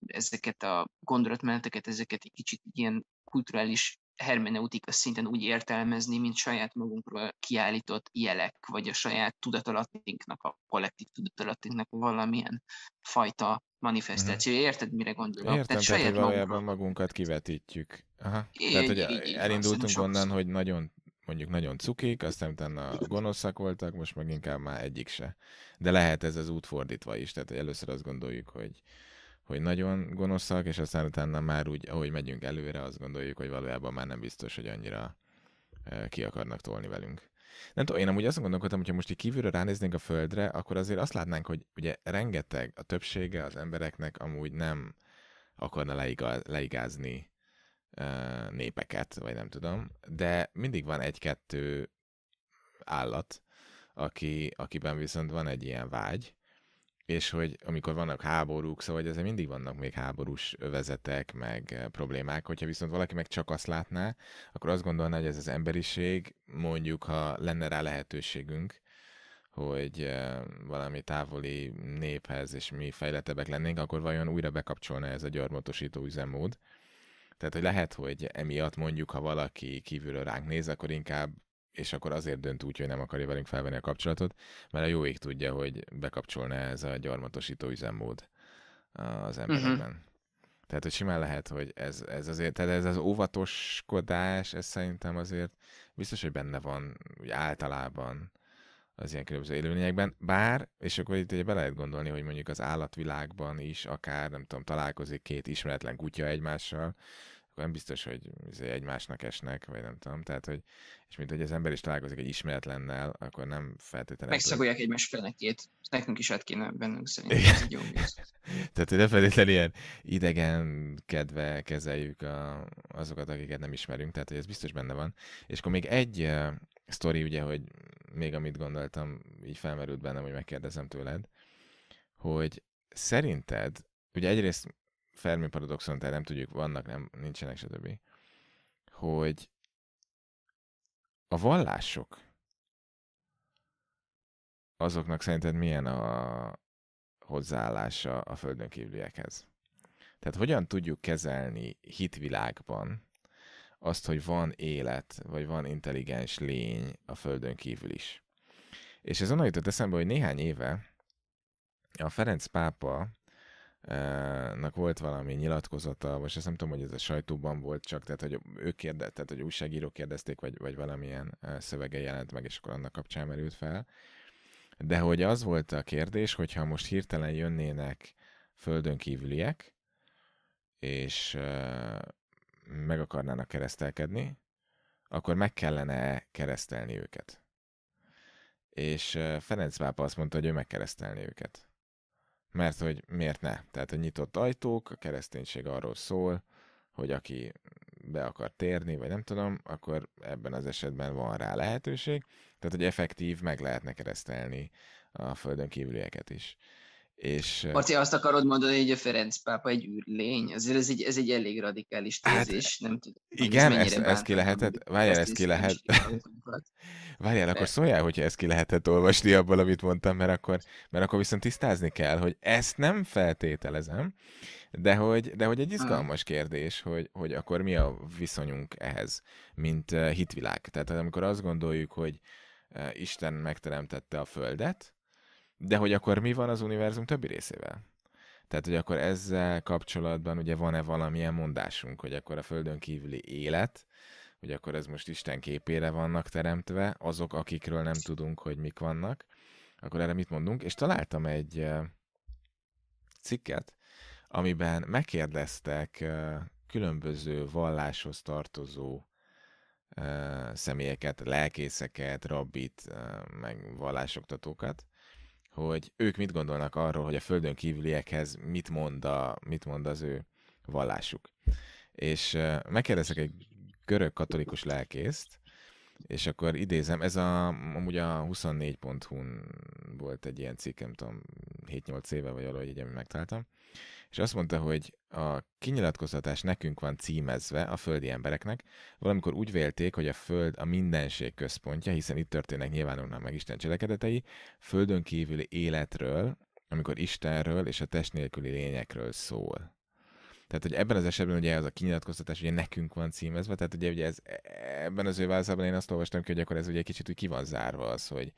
ezeket a gondolatmeneteket, ezeket egy kicsit ilyen kulturális hermeneutika szinten úgy értelmezni, mint saját magunkról kiállított jelek, vagy a saját tudatalattinknak, a kollektív tudatalattinknak valamilyen fajta manifestáció. Uh-huh. Érted, mire gondolok? Értem, tehát, tehát saját valójában magunkat kivetítjük. Aha. Így, tehát, hogy így, így, elindultunk onnan, hogy nagyon mondjuk nagyon cukik, aztán utána gonoszak voltak, most meg inkább már egyik se. De lehet ez az út fordítva is, tehát először azt gondoljuk, hogy, hogy nagyon gonoszak, és aztán utána már úgy, ahogy megyünk előre, azt gondoljuk, hogy valójában már nem biztos, hogy annyira ki akarnak tolni velünk. Nem tudom, én amúgy azt gondolkodtam, hogyha most így kívülről ránéznénk a földre, akkor azért azt látnánk, hogy ugye rengeteg, a többsége az embereknek amúgy nem akarna leigáz, leigázni népeket, vagy nem tudom, de mindig van egy-kettő állat, aki, akiben viszont van egy ilyen vágy, és hogy amikor vannak háborúk, szóval ezzel mindig vannak még háborús övezetek, meg problémák, hogyha viszont valaki meg csak azt látná, akkor azt gondolná, hogy ez az emberiség, mondjuk, ha lenne rá lehetőségünk, hogy valami távoli néphez, és mi fejlettebbek lennénk, akkor vajon újra bekapcsolna ez a gyarmatosító üzemmód, tehát, hogy lehet, hogy emiatt mondjuk, ha valaki kívülről ránk néz, akkor inkább, és akkor azért dönt úgy, hogy nem akarja velünk felvenni a kapcsolatot, mert a jó ég tudja, hogy bekapcsolna ez a gyarmatosító üzemmód az emberekben. Uh-huh. Tehát, hogy simán lehet, hogy ez, ez azért, tehát ez az óvatoskodás, ez szerintem azért biztos, hogy benne van úgy általában az ilyen különböző élőlényekben, bár, és akkor itt ugye be lehet gondolni, hogy mondjuk az állatvilágban is akár, nem tudom, találkozik két ismeretlen kutya egymással, akkor nem biztos, hogy izé egymásnak esnek, vagy nem tudom, tehát, hogy, és mint hogy az ember is találkozik egy ismeretlennel, akkor nem feltétlenül... Megszagolják egymás fenekét, nekünk is át kéne bennünk szerintem, ez egy jó Tehát, hogy ne feltétlenül ilyen idegen kedve kezeljük a, azokat, akiket nem ismerünk, tehát, hogy ez biztos benne van. És akkor még egy sztori, ugye, hogy még amit gondoltam, így felmerült bennem, hogy megkérdezem tőled, hogy szerinted, ugye egyrészt Fermi paradoxon, tehát nem tudjuk, vannak, nem, nincsenek, stb. Hogy a vallások azoknak szerinted milyen a hozzáállása a földön kívüliekhez? Tehát hogyan tudjuk kezelni hitvilágban azt, hogy van élet, vagy van intelligens lény a Földön kívül is. És ez onnan jutott eszembe, hogy néhány éve a Ferenc pápa nak volt valami nyilatkozata, most ezt nem tudom, hogy ez a sajtóban volt csak, tehát hogy ők kérdezték, tehát hogy újságírók kérdezték, vagy, vagy valamilyen szövege jelent meg, és akkor annak kapcsán merült fel. De hogy az volt a kérdés, hogyha most hirtelen jönnének földön kívüliek, és meg akarnának keresztelkedni, akkor meg kellene keresztelni őket. És Ferenc pápa azt mondta, hogy ő megkeresztelni őket. Mert hogy miért ne? Tehát a nyitott ajtók, a kereszténység arról szól, hogy aki be akar térni, vagy nem tudom, akkor ebben az esetben van rá lehetőség. Tehát, hogy effektív meg lehetne keresztelni a földön kívülieket is. És, Marci, azt akarod mondani, hogy a Ferenc pápa egy űrlény? Azért ez egy, ez egy elég radikális hát, tézés, hát, nem tudom. Igen, ez ezt, ezt ki lehetett, várjál, ezt ki lehet. Várjál, akkor szóljál, hogyha ezt ki lehetett olvasni abból, amit mondtam, mert akkor, mert akkor viszont tisztázni kell, hogy ezt nem feltételezem, de hogy, de hogy egy izgalmas kérdés, hogy, hogy akkor mi a viszonyunk ehhez, mint hitvilág. Tehát amikor azt gondoljuk, hogy Isten megteremtette a Földet, de hogy akkor mi van az univerzum többi részével? Tehát, hogy akkor ezzel kapcsolatban ugye van-e valamilyen mondásunk, hogy akkor a Földön kívüli élet, hogy akkor ez most Isten képére vannak teremtve, azok, akikről nem tudunk, hogy mik vannak, akkor erre mit mondunk? És találtam egy cikket, amiben megkérdeztek különböző valláshoz tartozó személyeket, lelkészeket, rabbit, meg vallásoktatókat, hogy ők mit gondolnak arról, hogy a földön kívüliekhez mit mond, a, mit mond az ő vallásuk. És megkérdezek egy görög katolikus lelkészt, és akkor idézem, ez a, amúgy a 24.hu-n volt egy ilyen cikk, nem tudom, 7-8 éve vagy valahogy így, amit megtaláltam, és azt mondta, hogy a kinyilatkoztatás nekünk van címezve a földi embereknek, valamikor úgy vélték, hogy a föld a mindenség központja, hiszen itt történnek nyilvánulnak meg Isten cselekedetei, földön kívüli életről, amikor Istenről és a test nélküli lényekről szól. Tehát, hogy ebben az esetben ugye az a kinyilatkoztatás ugye nekünk van címezve, tehát ugye, ugye ez, ebben az ő válaszában én azt olvastam ki, hogy akkor ez ugye kicsit úgy ki van zárva az, hogy,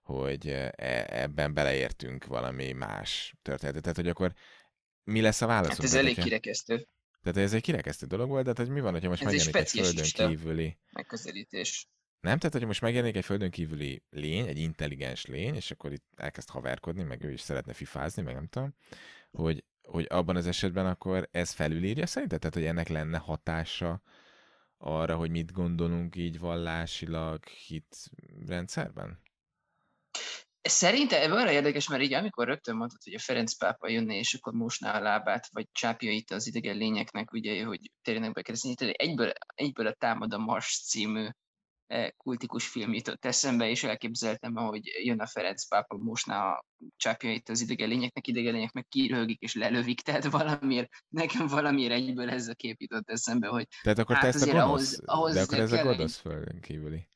hogy e, ebben beleértünk valami más történetet. Tehát, hogy akkor mi lesz a válasz? Hát ez elég kirekesztő. Tehát ez egy kirekesztő dolog volt, de hát, hogy mi van, hogyha most ez megjelenik egy, egy földön kívüli... Megközelítés. Nem, tehát hogy most megjelenik egy földön kívüli lény, egy intelligens lény, és akkor itt elkezd haverkodni, meg ő is szeretne fifázni, meg nem tudom, hogy, hogy abban az esetben akkor ez felülírja szerinted? Tehát, hogy ennek lenne hatása arra, hogy mit gondolunk így vallásilag hitrendszerben? Szerintem arra érdekes, mert így amikor rögtön mondtad, hogy a Ferenc pápa jönne, és akkor mosná a lábát, vagy csápja itt az idegen lényeknek, ugye, hogy térjenek be keresztényi, egyből, egyből a Támad a Mars című E, kultikus film jutott eszembe, és elképzeltem, hogy jön a Ferenc pápa mosná a csápjait az idegen lényeknek, idegen lények meg kiröhögik és lelövik, tehát valamiért, nekem valamiért egyből ez a kép jutott eszembe, hogy Tehát akkor hát te ezt a gonosz, ahhoz, ahhoz de akkor ez a gonosz földön kívüli.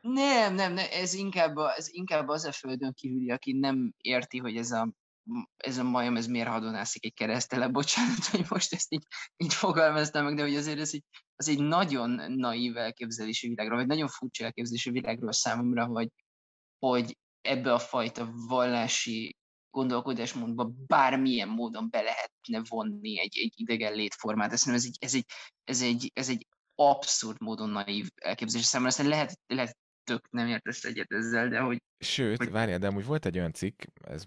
Nem, nem, nem, ez inkább, a, ez inkább az a földön kívüli, aki nem érti, hogy ez a ez a majom, ez miért hadonászik egy keresztele, bocsánat, hogy most ezt így, így fogalmaztam meg, de hogy azért ez egy, az egy nagyon naív elképzelési világról, vagy nagyon furcsa elképzelési világról számomra, hogy, hogy ebbe a fajta vallási gondolkodásmódba bármilyen módon be lehetne vonni egy, egy idegen létformát. Ez egy, ez, egy, ez, egy, ez egy abszurd módon naív elképzelés számomra. Aztán lehet, lehet tök nem értesz egyet ezzel, de hogy... Sőt, hogy... várjál, de amúgy volt egy olyan cikk, ez,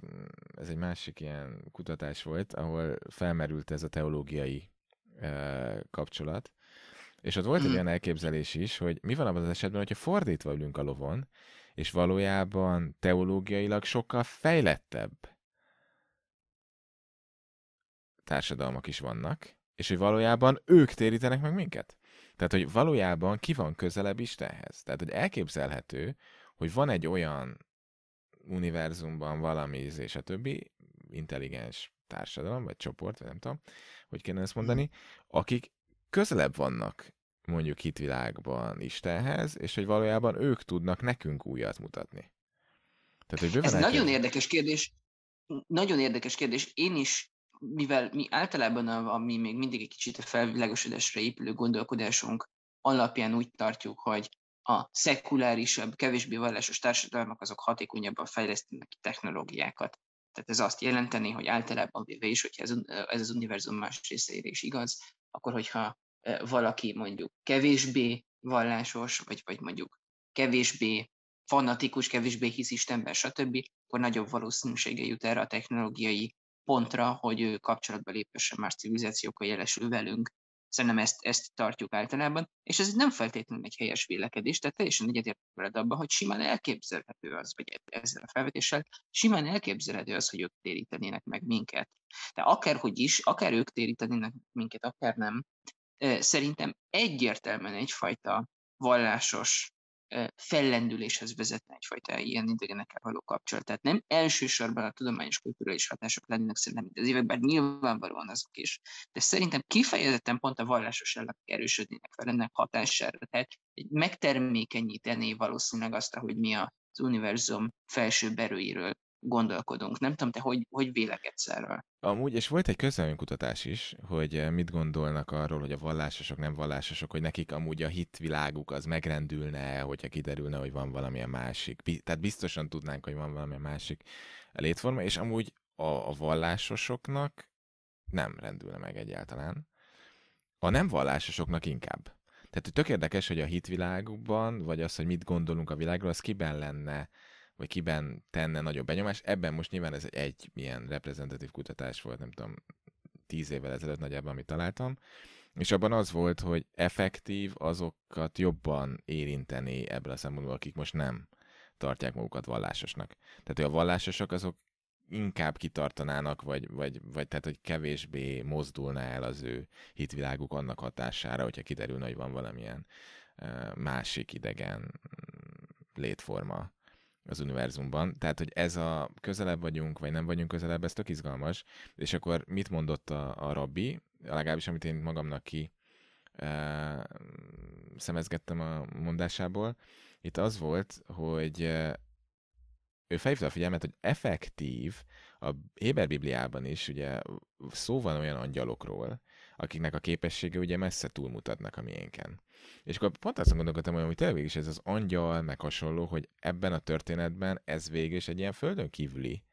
ez egy másik ilyen kutatás volt, ahol felmerült ez a teológiai e, kapcsolat, és ott volt mm. egy olyan elképzelés is, hogy mi van abban az esetben, hogyha fordítva ülünk a lovon, és valójában teológiailag sokkal fejlettebb társadalmak is vannak, és hogy valójában ők térítenek meg minket. Tehát, hogy valójában ki van közelebb Istenhez. Tehát, hogy elképzelhető, hogy van egy olyan univerzumban valami, és a többi intelligens társadalom, vagy csoport, vagy nem tudom, hogy kéne ezt mondani, akik közelebb vannak mondjuk hitvilágban Istenhez, és hogy valójában ők tudnak nekünk újat mutatni. Tehát, hogy Ez nagyon érdekes kérdés. Nagyon érdekes kérdés. Én is mivel mi általában, a, ami még mindig egy kicsit a felvilágosodásra épülő gondolkodásunk alapján úgy tartjuk, hogy a szekulárisabb, kevésbé vallásos társadalmak azok hatékonyabban fejlesztenek ki technológiákat. Tehát ez azt jelenteni, hogy általában véve is, hogyha ez, ez az univerzum más részeire is igaz, akkor hogyha valaki mondjuk kevésbé vallásos, vagy, vagy mondjuk kevésbé fanatikus, kevésbé hisz Istenben, stb., akkor nagyobb valószínűsége jut erre a technológiai pontra, hogy ő kapcsolatba léphessen más civilizációkkal jelesül velünk. Szerintem ezt, ezt tartjuk általában, és ez nem feltétlenül egy helyes vélekedés, tehát teljesen egyetértek veled abban, hogy simán elképzelhető az, vagy ezzel a felvetéssel, simán elképzelhető az, hogy ők térítenének meg minket. De akárhogy is, akár ők térítenének minket, akár nem, szerintem egyértelműen egyfajta vallásos fellendüléshez vezetne egyfajta ilyen idegenekkel való kapcsolat. Tehát nem elsősorban a tudományos kulturális hatások lennének szerintem mint az évek, bár nyilvánvalóan azok is, de szerintem kifejezetten pont a vallásos ellenek erősödnének fel ennek hatására. Tehát megtermékenyítené valószínűleg azt, hogy mi az univerzum felső erőiről gondolkodunk. Nem tudom, te hogy, hogy vélekedsz erről? Amúgy, és volt egy közleménykutatás is, hogy eh, mit gondolnak arról, hogy a vallásosok, nem vallásosok, hogy nekik amúgy a hitviláguk az megrendülne, hogyha kiderülne, hogy van valamilyen másik. Tehát biztosan tudnánk, hogy van valamilyen másik létforma, és amúgy a, a vallásosoknak nem rendülne meg egyáltalán. A nem vallásosoknak inkább. Tehát tök érdekes, hogy a hitvilágukban, vagy az, hogy mit gondolunk a világról, az kiben lenne vagy kiben tenne nagyobb benyomás. Ebben most nyilván ez egy ilyen reprezentatív kutatás volt, nem tudom, tíz évvel ezelőtt nagyjából, amit találtam, és abban az volt, hogy effektív azokat jobban érinteni ebből a szempontból, akik most nem tartják magukat vallásosnak. Tehát, hogy a vallásosok azok inkább kitartanának, vagy, vagy, vagy tehát, hogy kevésbé mozdulna el az ő hitviláguk annak hatására, hogyha kiderülne, hogy van valamilyen másik idegen létforma az univerzumban. Tehát, hogy ez a közelebb vagyunk, vagy nem vagyunk közelebb, ez tök izgalmas. És akkor mit mondott a, a rabbi, legalábbis amit én magamnak ki e, szemezgettem a mondásából, itt az volt, hogy ő felhívta a figyelmet, hogy effektív, a Héber Bibliában is ugye szó van olyan angyalokról, akiknek a képessége ugye messze túlmutatnak a miénken. És akkor pont azt gondolkodtam, hogy tényleg is ez az angyal, meg hasonló, hogy ebben a történetben ez végül is egy ilyen földön kívüli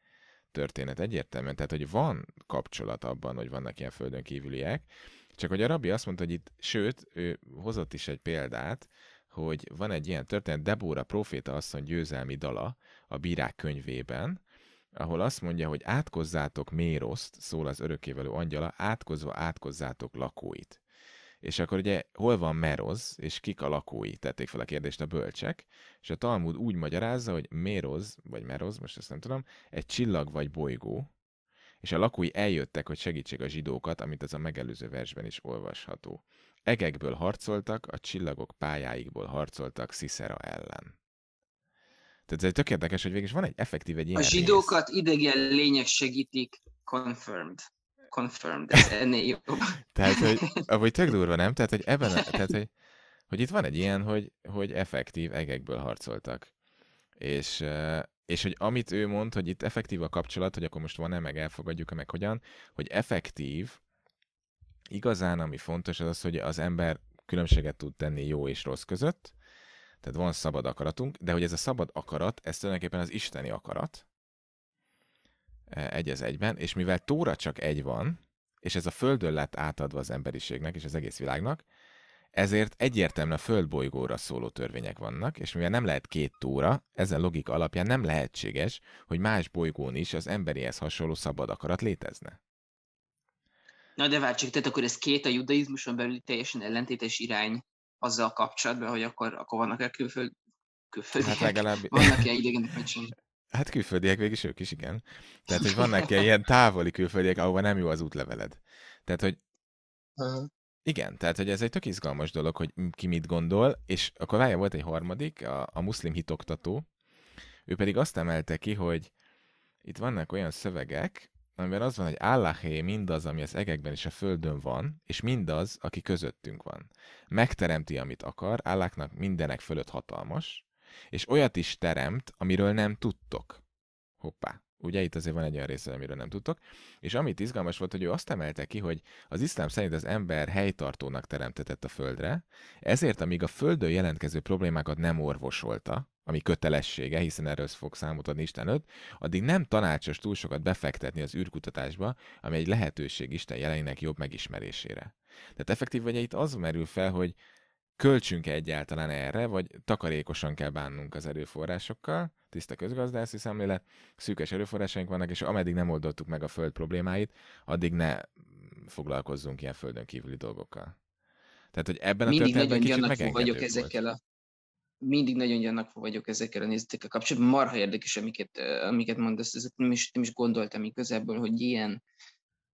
történet egyértelműen. Tehát, hogy van kapcsolat abban, hogy vannak ilyen földön kívüliek, csak hogy a rabbi azt mondta, hogy itt, sőt, ő hozott is egy példát, hogy van egy ilyen történet, Debóra proféta asszony győzelmi dala a bírák könyvében, ahol azt mondja, hogy átkozzátok Méroszt, szól az örökkévelő angyala, átkozva átkozzátok lakóit. És akkor ugye hol van Meroz, és kik a lakói? Tették fel a kérdést a bölcsek, és a Talmud úgy magyarázza, hogy Méroz, vagy Meroz, most ezt nem tudom, egy csillag vagy bolygó, és a lakói eljöttek, hogy segítsék a zsidókat, amit ez a megelőző versben is olvasható. Egekből harcoltak, a csillagok pályáikból harcoltak Szisera ellen. Tehát ez tök érdekes, hogy végig van egy effektív egy ilyen A zsidókat rész. idegen lények segítik, confirmed. Confirmed, ez ennél jobb. tehát, hogy, ahogy tök durva, nem? Tehát, hogy ebben, a, tehát, hogy, hogy itt van egy ilyen, hogy, hogy effektív egekből harcoltak. És, és hogy amit ő mond, hogy itt effektív a kapcsolat, hogy akkor most van-e, meg elfogadjuk-e, meg hogyan, hogy effektív, igazán ami fontos az az, hogy az ember különbséget tud tenni jó és rossz között, tehát van szabad akaratunk, de hogy ez a szabad akarat, ez tulajdonképpen az isteni akarat, e, egy az egyben, és mivel Tóra csak egy van, és ez a Földön lett átadva az emberiségnek és az egész világnak, ezért egyértelműen a földbolygóra szóló törvények vannak, és mivel nem lehet két tóra, ezen logika alapján nem lehetséges, hogy más bolygón is az emberihez hasonló szabad akarat létezne. Na de várj csak, tehát akkor ez két a judaizmuson belül teljesen ellentétes irány azzal kapcsolatban, hogy akkor, akkor vannak-e külföld, külföldiek? Hát legalább... Vannak-e idegenek, sem? Hát külföldiek végig is ők is, igen. Tehát, hogy vannak-e ilyen távoli külföldiek, ahova nem jó az útleveled. Tehát, hogy igen, tehát hogy ez egy tök izgalmas dolog, hogy ki mit gondol, és akkor várja, volt egy harmadik, a, a muszlim hitoktató, ő pedig azt emelte ki, hogy itt vannak olyan szövegek, amiben az van, hogy Allahé mindaz, ami az egekben és a földön van, és mindaz, aki közöttünk van. Megteremti, amit akar, Allahnak mindenek fölött hatalmas, és olyat is teremt, amiről nem tudtok. Hoppá. Ugye itt azért van egy olyan része, amiről nem tudtok. És amit izgalmas volt, hogy ő azt emelte ki, hogy az iszlám szerint az ember helytartónak teremtetett a földre, ezért amíg a földön jelentkező problémákat nem orvosolta, ami kötelessége, hiszen erről fog számot adni Isten előtt, addig nem tanácsos túl sokat befektetni az űrkutatásba, ami egy lehetőség Isten jelenének jobb megismerésére. Tehát effektív vagy itt az merül fel, hogy költsünk-e egyáltalán erre, vagy takarékosan kell bánnunk az erőforrásokkal, tiszta közgazdászi szemlélet, szűkös erőforrásaink vannak, és ameddig nem oldottuk meg a föld problémáit, addig ne foglalkozzunk ilyen földön kívüli dolgokkal. Tehát, hogy ebben a nagyon kicsit vagyok ezekkel a mindig nagyon gyannak vagyok ezekkel a nézetekkel kapcsolatban. Marha érdekes, amiket, amiket mondasz, ezeket nem is, nem is gondoltam igazából, hogy ilyen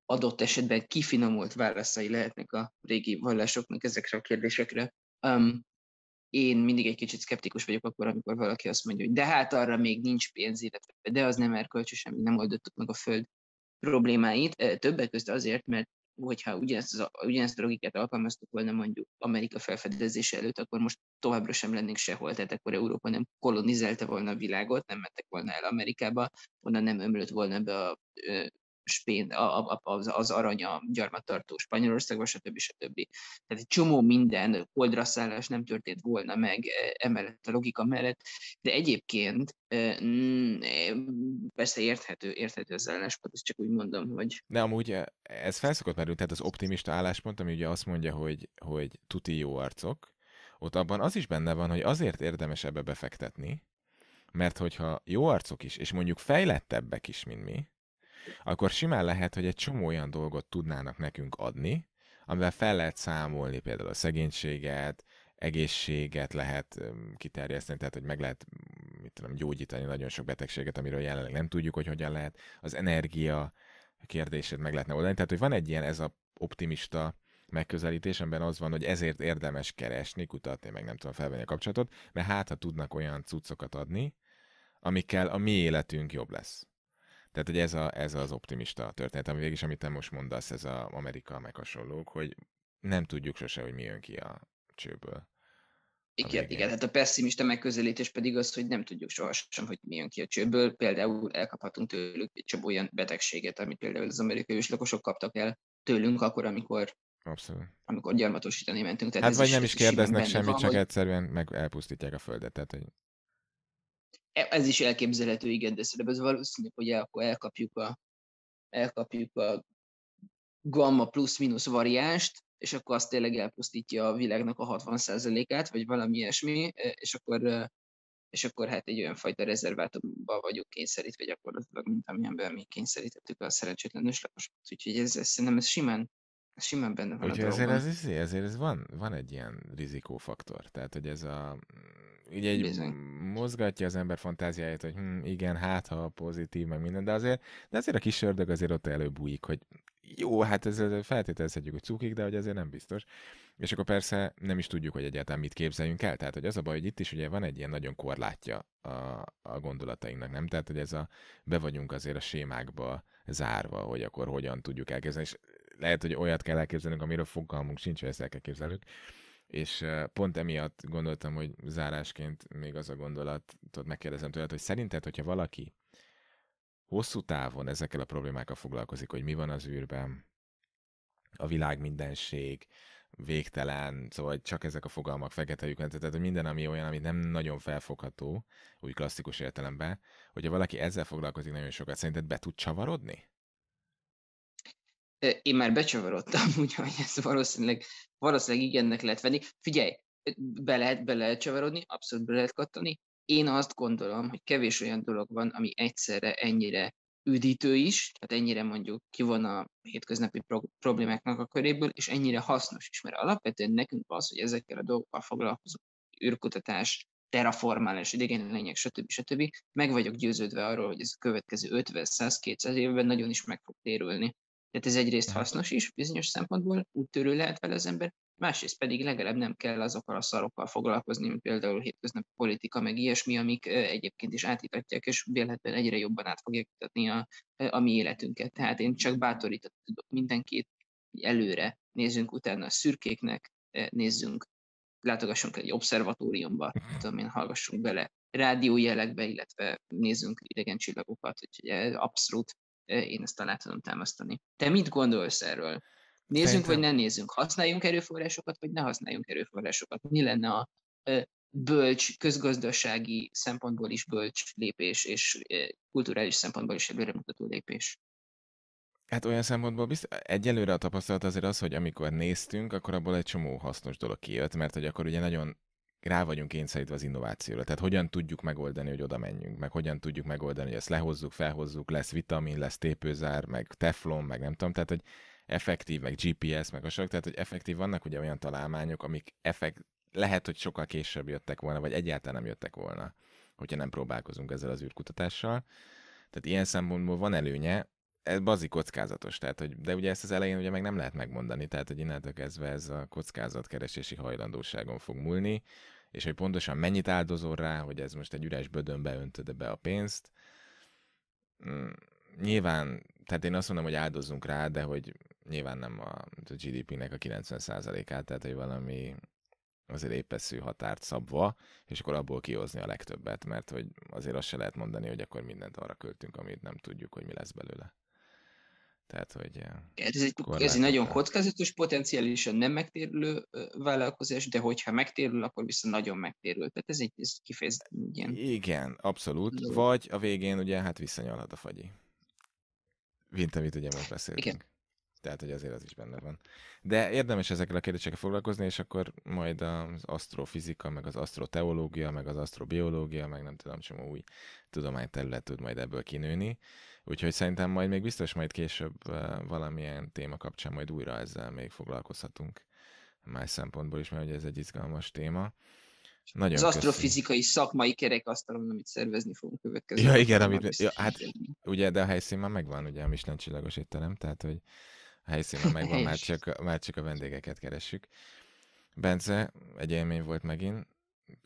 adott esetben kifinomult válaszai lehetnek a régi vallásoknak ezekre a kérdésekre. Um, én mindig egy kicsit szkeptikus vagyok akkor, amikor valaki azt mondja, hogy de hát arra még nincs pénz, illetve de az nem erkölcsös, amíg nem oldottuk meg a föld problémáit. Többek között azért, mert hogyha ugyanezt, az, ugyanezt a logikát alkalmaztuk volna mondjuk Amerika felfedezése előtt, akkor most továbbra sem lennénk sehol, tehát akkor Európa nem kolonizálta volna a világot, nem mentek volna el Amerikába, onnan nem ömlött volna be a spén, a, a, az, az arany a gyarmattartó Spanyolországban, stb. stb. Tehát egy csomó minden holdra szállás nem történt volna meg e, emellett a logika mellett, de egyébként e, mm, e, persze érthető, érthető az álláspont, ezt csak úgy mondom, hogy... De amúgy ez felszokott merülni, tehát az optimista álláspont, ami ugye azt mondja, hogy, hogy tuti jó arcok, ott abban az is benne van, hogy azért érdemes ebbe befektetni, mert hogyha jó arcok is, és mondjuk fejlettebbek is, mint mi, akkor simán lehet, hogy egy csomó olyan dolgot tudnának nekünk adni, amivel fel lehet számolni például a szegénységet, egészséget lehet kiterjeszteni, tehát hogy meg lehet mit tudom, gyógyítani nagyon sok betegséget, amiről jelenleg nem tudjuk, hogy hogyan lehet. Az energia kérdését meg lehetne oldani. Tehát, hogy van egy ilyen ez a optimista megközelítés, amiben az van, hogy ezért érdemes keresni, kutatni, meg nem tudom felvenni a kapcsolatot, mert hát, ha tudnak olyan cuccokat adni, amikkel a mi életünk jobb lesz. Tehát, hogy ez, a, ez az optimista történet, ami végig amit te most mondasz, ez az Amerika meg hasonlók, hogy nem tudjuk sose, hogy mi jön ki a csőből. Igen, igen, hát a pessimista megközelítés pedig az, hogy nem tudjuk sohasem, hogy mi jön ki a csőből. Például elkaphatunk tőlük egy olyan betegséget, amit például az amerikai őslakosok kaptak el tőlünk akkor, amikor Abszolút. Amikor gyarmatosítani mentünk. Tehát hát vagy nem is kérdeznek semmit, van, csak hogy... egyszerűen meg elpusztítják a földet. Tehát, hogy... E, ez is elképzelhető, igen, de szerintem ez valószínű, hogy akkor elkapjuk a, elkapjuk a gamma plusz-minusz variást, és akkor azt tényleg elpusztítja a világnak a 60%-át, vagy valami ilyesmi, e, és akkor, és akkor hát egy olyan fajta rezervátumba vagyunk kényszerítve gyakorlatilag, mint amilyenben mi kényszerítettük a szerencsétlen őslakosokat. Úgyhogy ez, ez, szerintem ez simán, ez simán benne van Úgyhogy a ezért, ez, ezért, ezért ez van, van egy ilyen rizikófaktor. Tehát, hogy ez a ugye egy Bizony. mozgatja az ember fantáziáját, hogy hm, igen, hát ha pozitív, meg minden, de azért, de azért a kis ördög azért ott előbújik, hogy jó, hát ez feltételezhetjük, hogy cukik, de hogy azért nem biztos. És akkor persze nem is tudjuk, hogy egyáltalán mit képzeljünk el. Tehát, hogy az a baj, hogy itt is ugye van egy ilyen nagyon korlátja a, a gondolatainknak, nem? Tehát, hogy ez a, be vagyunk azért a sémákba zárva, hogy akkor hogyan tudjuk elképzelni, és lehet, hogy olyat kell elképzelnünk, amiről fogalmunk sincs, hogy ezt el kell képzelnünk és pont emiatt gondoltam, hogy zárásként még az a gondolatot megkérdezem tőled, hogy szerinted, hogyha valaki hosszú távon ezekkel a problémákkal foglalkozik, hogy mi van az űrben, a világ mindenség, végtelen, szóval csak ezek a fogalmak fekete lyuk, tehát hogy minden, ami olyan, ami nem nagyon felfogható, úgy klasszikus értelemben, hogyha valaki ezzel foglalkozik nagyon sokat, szerinted be tud csavarodni? Én már becsavarodtam, úgyhogy ez valószínűleg, valószínűleg igennek lehet venni. Figyelj, be lehet, be lehet csavarodni, abszolút be lehet kattani. Én azt gondolom, hogy kevés olyan dolog van, ami egyszerre ennyire üdítő is, tehát ennyire mondjuk ki van a hétköznapi pro- problémáknak a köréből, és ennyire hasznos is, mert alapvetően nekünk az, hogy ezekkel a dolgokkal foglalkozunk, űrkutatás, terraformálás, idegen lények, stb. stb. Meg vagyok győződve arról, hogy ez a következő 50, 100, 200 évben nagyon is meg fog térülni. Tehát ez egyrészt hasznos is, bizonyos szempontból úttörő lehet vele az ember, másrészt pedig legalább nem kell azokkal a szarokkal foglalkozni, mint például hétköznapi politika, meg ilyesmi, amik egyébként is átítatják, és véletlenül egyre jobban át fogják mutatni a, a mi életünket. Tehát én csak bátorítok mindenkit előre, nézzünk utána a szürkéknek, nézzünk, látogassunk egy obszervatóriumba, tudom én, hallgassunk bele rádiójelekbe, illetve nézzünk idegen csillagokat, úgyhogy abszolút én ezt alá tudom támasztani. Te mit gondolsz erről? Nézzünk, Szerintem... vagy ne nézzünk? Használjunk erőforrásokat, vagy ne használjunk erőforrásokat? Mi lenne a bölcs, közgazdasági szempontból is bölcs lépés, és kulturális szempontból is előremutató lépés? Hát olyan szempontból biztos, egyelőre a tapasztalat azért az, hogy amikor néztünk, akkor abból egy csomó hasznos dolog kijött, mert hogy akkor ugye nagyon rá vagyunk kényszerítve az innovációra. Tehát hogyan tudjuk megoldani, hogy oda menjünk, meg hogyan tudjuk megoldani, hogy ezt lehozzuk, felhozzuk, lesz vitamin, lesz tépőzár, meg teflon, meg nem tudom, tehát hogy effektív, meg GPS, meg a sok, tehát hogy effektív vannak ugye olyan találmányok, amik effekt, lehet, hogy sokkal később jöttek volna, vagy egyáltalán nem jöttek volna, hogyha nem próbálkozunk ezzel az űrkutatással. Tehát ilyen szempontból van előnye, ez bazi kockázatos, tehát, hogy, de ugye ezt az elején ugye meg nem lehet megmondani, tehát hogy innentől kezdve ez a kockázatkeresési hajlandóságon fog múlni, és hogy pontosan mennyit áldozol rá, hogy ez most egy üres bödönbe öntöd be a pénzt. Mm, nyilván, tehát én azt mondom, hogy áldozzunk rá, de hogy nyilván nem a, a GDP-nek a 90%-át, tehát hogy valami azért épeszű határt szabva, és akkor abból kihozni a legtöbbet, mert hogy azért azt se lehet mondani, hogy akkor mindent arra költünk, amit nem tudjuk, hogy mi lesz belőle. Tehát, hogy... Hát ez egy, ez egy nagyon kockázatos, potenciálisan nem megtérülő vállalkozás, de hogyha megtérül, akkor viszont nagyon megtérül. Tehát ez egy ez kifejezetten ilyen... Igen, abszolút. Dolog. Vagy a végén ugye hát visszanyalhat a fagyi. Mint amit ugye most beszéltünk. Igen. Tehát, hogy azért az is benne van. De érdemes ezekkel a kérdésekkel foglalkozni, és akkor majd az asztrofizika, meg az asztroteológia, meg az asztrobiológia, meg nem tudom, csomó új tudományterület tud majd ebből kinőni. Úgyhogy szerintem majd még biztos majd később valamilyen téma kapcsán majd újra ezzel még foglalkozhatunk más szempontból is, mert ugye ez egy izgalmas téma. Nagyon az asztrofizikai szakmai kerekasztalon, amit szervezni fogunk következő. Ja, igen, amit, ja, hát ugye, de a helyszín már megvan, ugye a Michelin csillagos étterem, tehát hogy a helyszín már megvan, már csak, már csak a vendégeket keressük. Bence, egy élmény volt megint,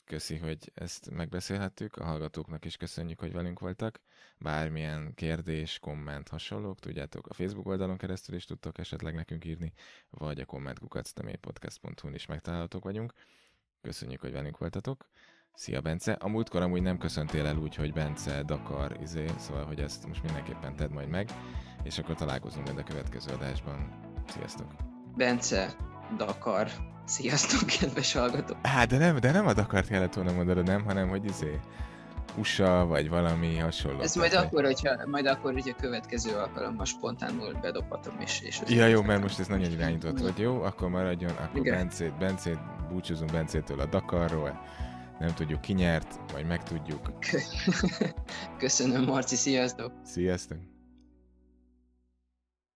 köszi, hogy ezt megbeszélhettük, a hallgatóknak is köszönjük, hogy velünk voltak. Bármilyen kérdés, komment, hasonlók, tudjátok, a Facebook oldalon keresztül is tudtok esetleg nekünk írni, vagy a kommentkukactemépodcast.hu-n is megtalálhatók vagyunk. Köszönjük, hogy velünk voltatok. Szia, Bence. A múltkor amúgy nem köszöntél el úgy, hogy Bence Dakar, izé, szóval, hogy ezt most mindenképpen tedd majd meg, és akkor találkozunk majd a következő adásban. Sziasztok! Bence, Dakar. Sziasztok, kedves hallgatók! Hát, de nem, de nem a Dakart kellett volna mondanod, nem, hanem hogy izé, USA, vagy valami hasonló. Ez majd akkor, hogyha, majd akkor, hogyha következő alkalommal spontánul bedobhatom, és... és ja, jó, mert most ez nagyon irányított, vagy jó, akkor maradjon, akkor Igen. Bencét, Bencét, búcsúzunk Bencétől a Dakarról, nem tudjuk ki nyert, majd megtudjuk. Köszönöm, Marci, sziasztok! Sziasztok!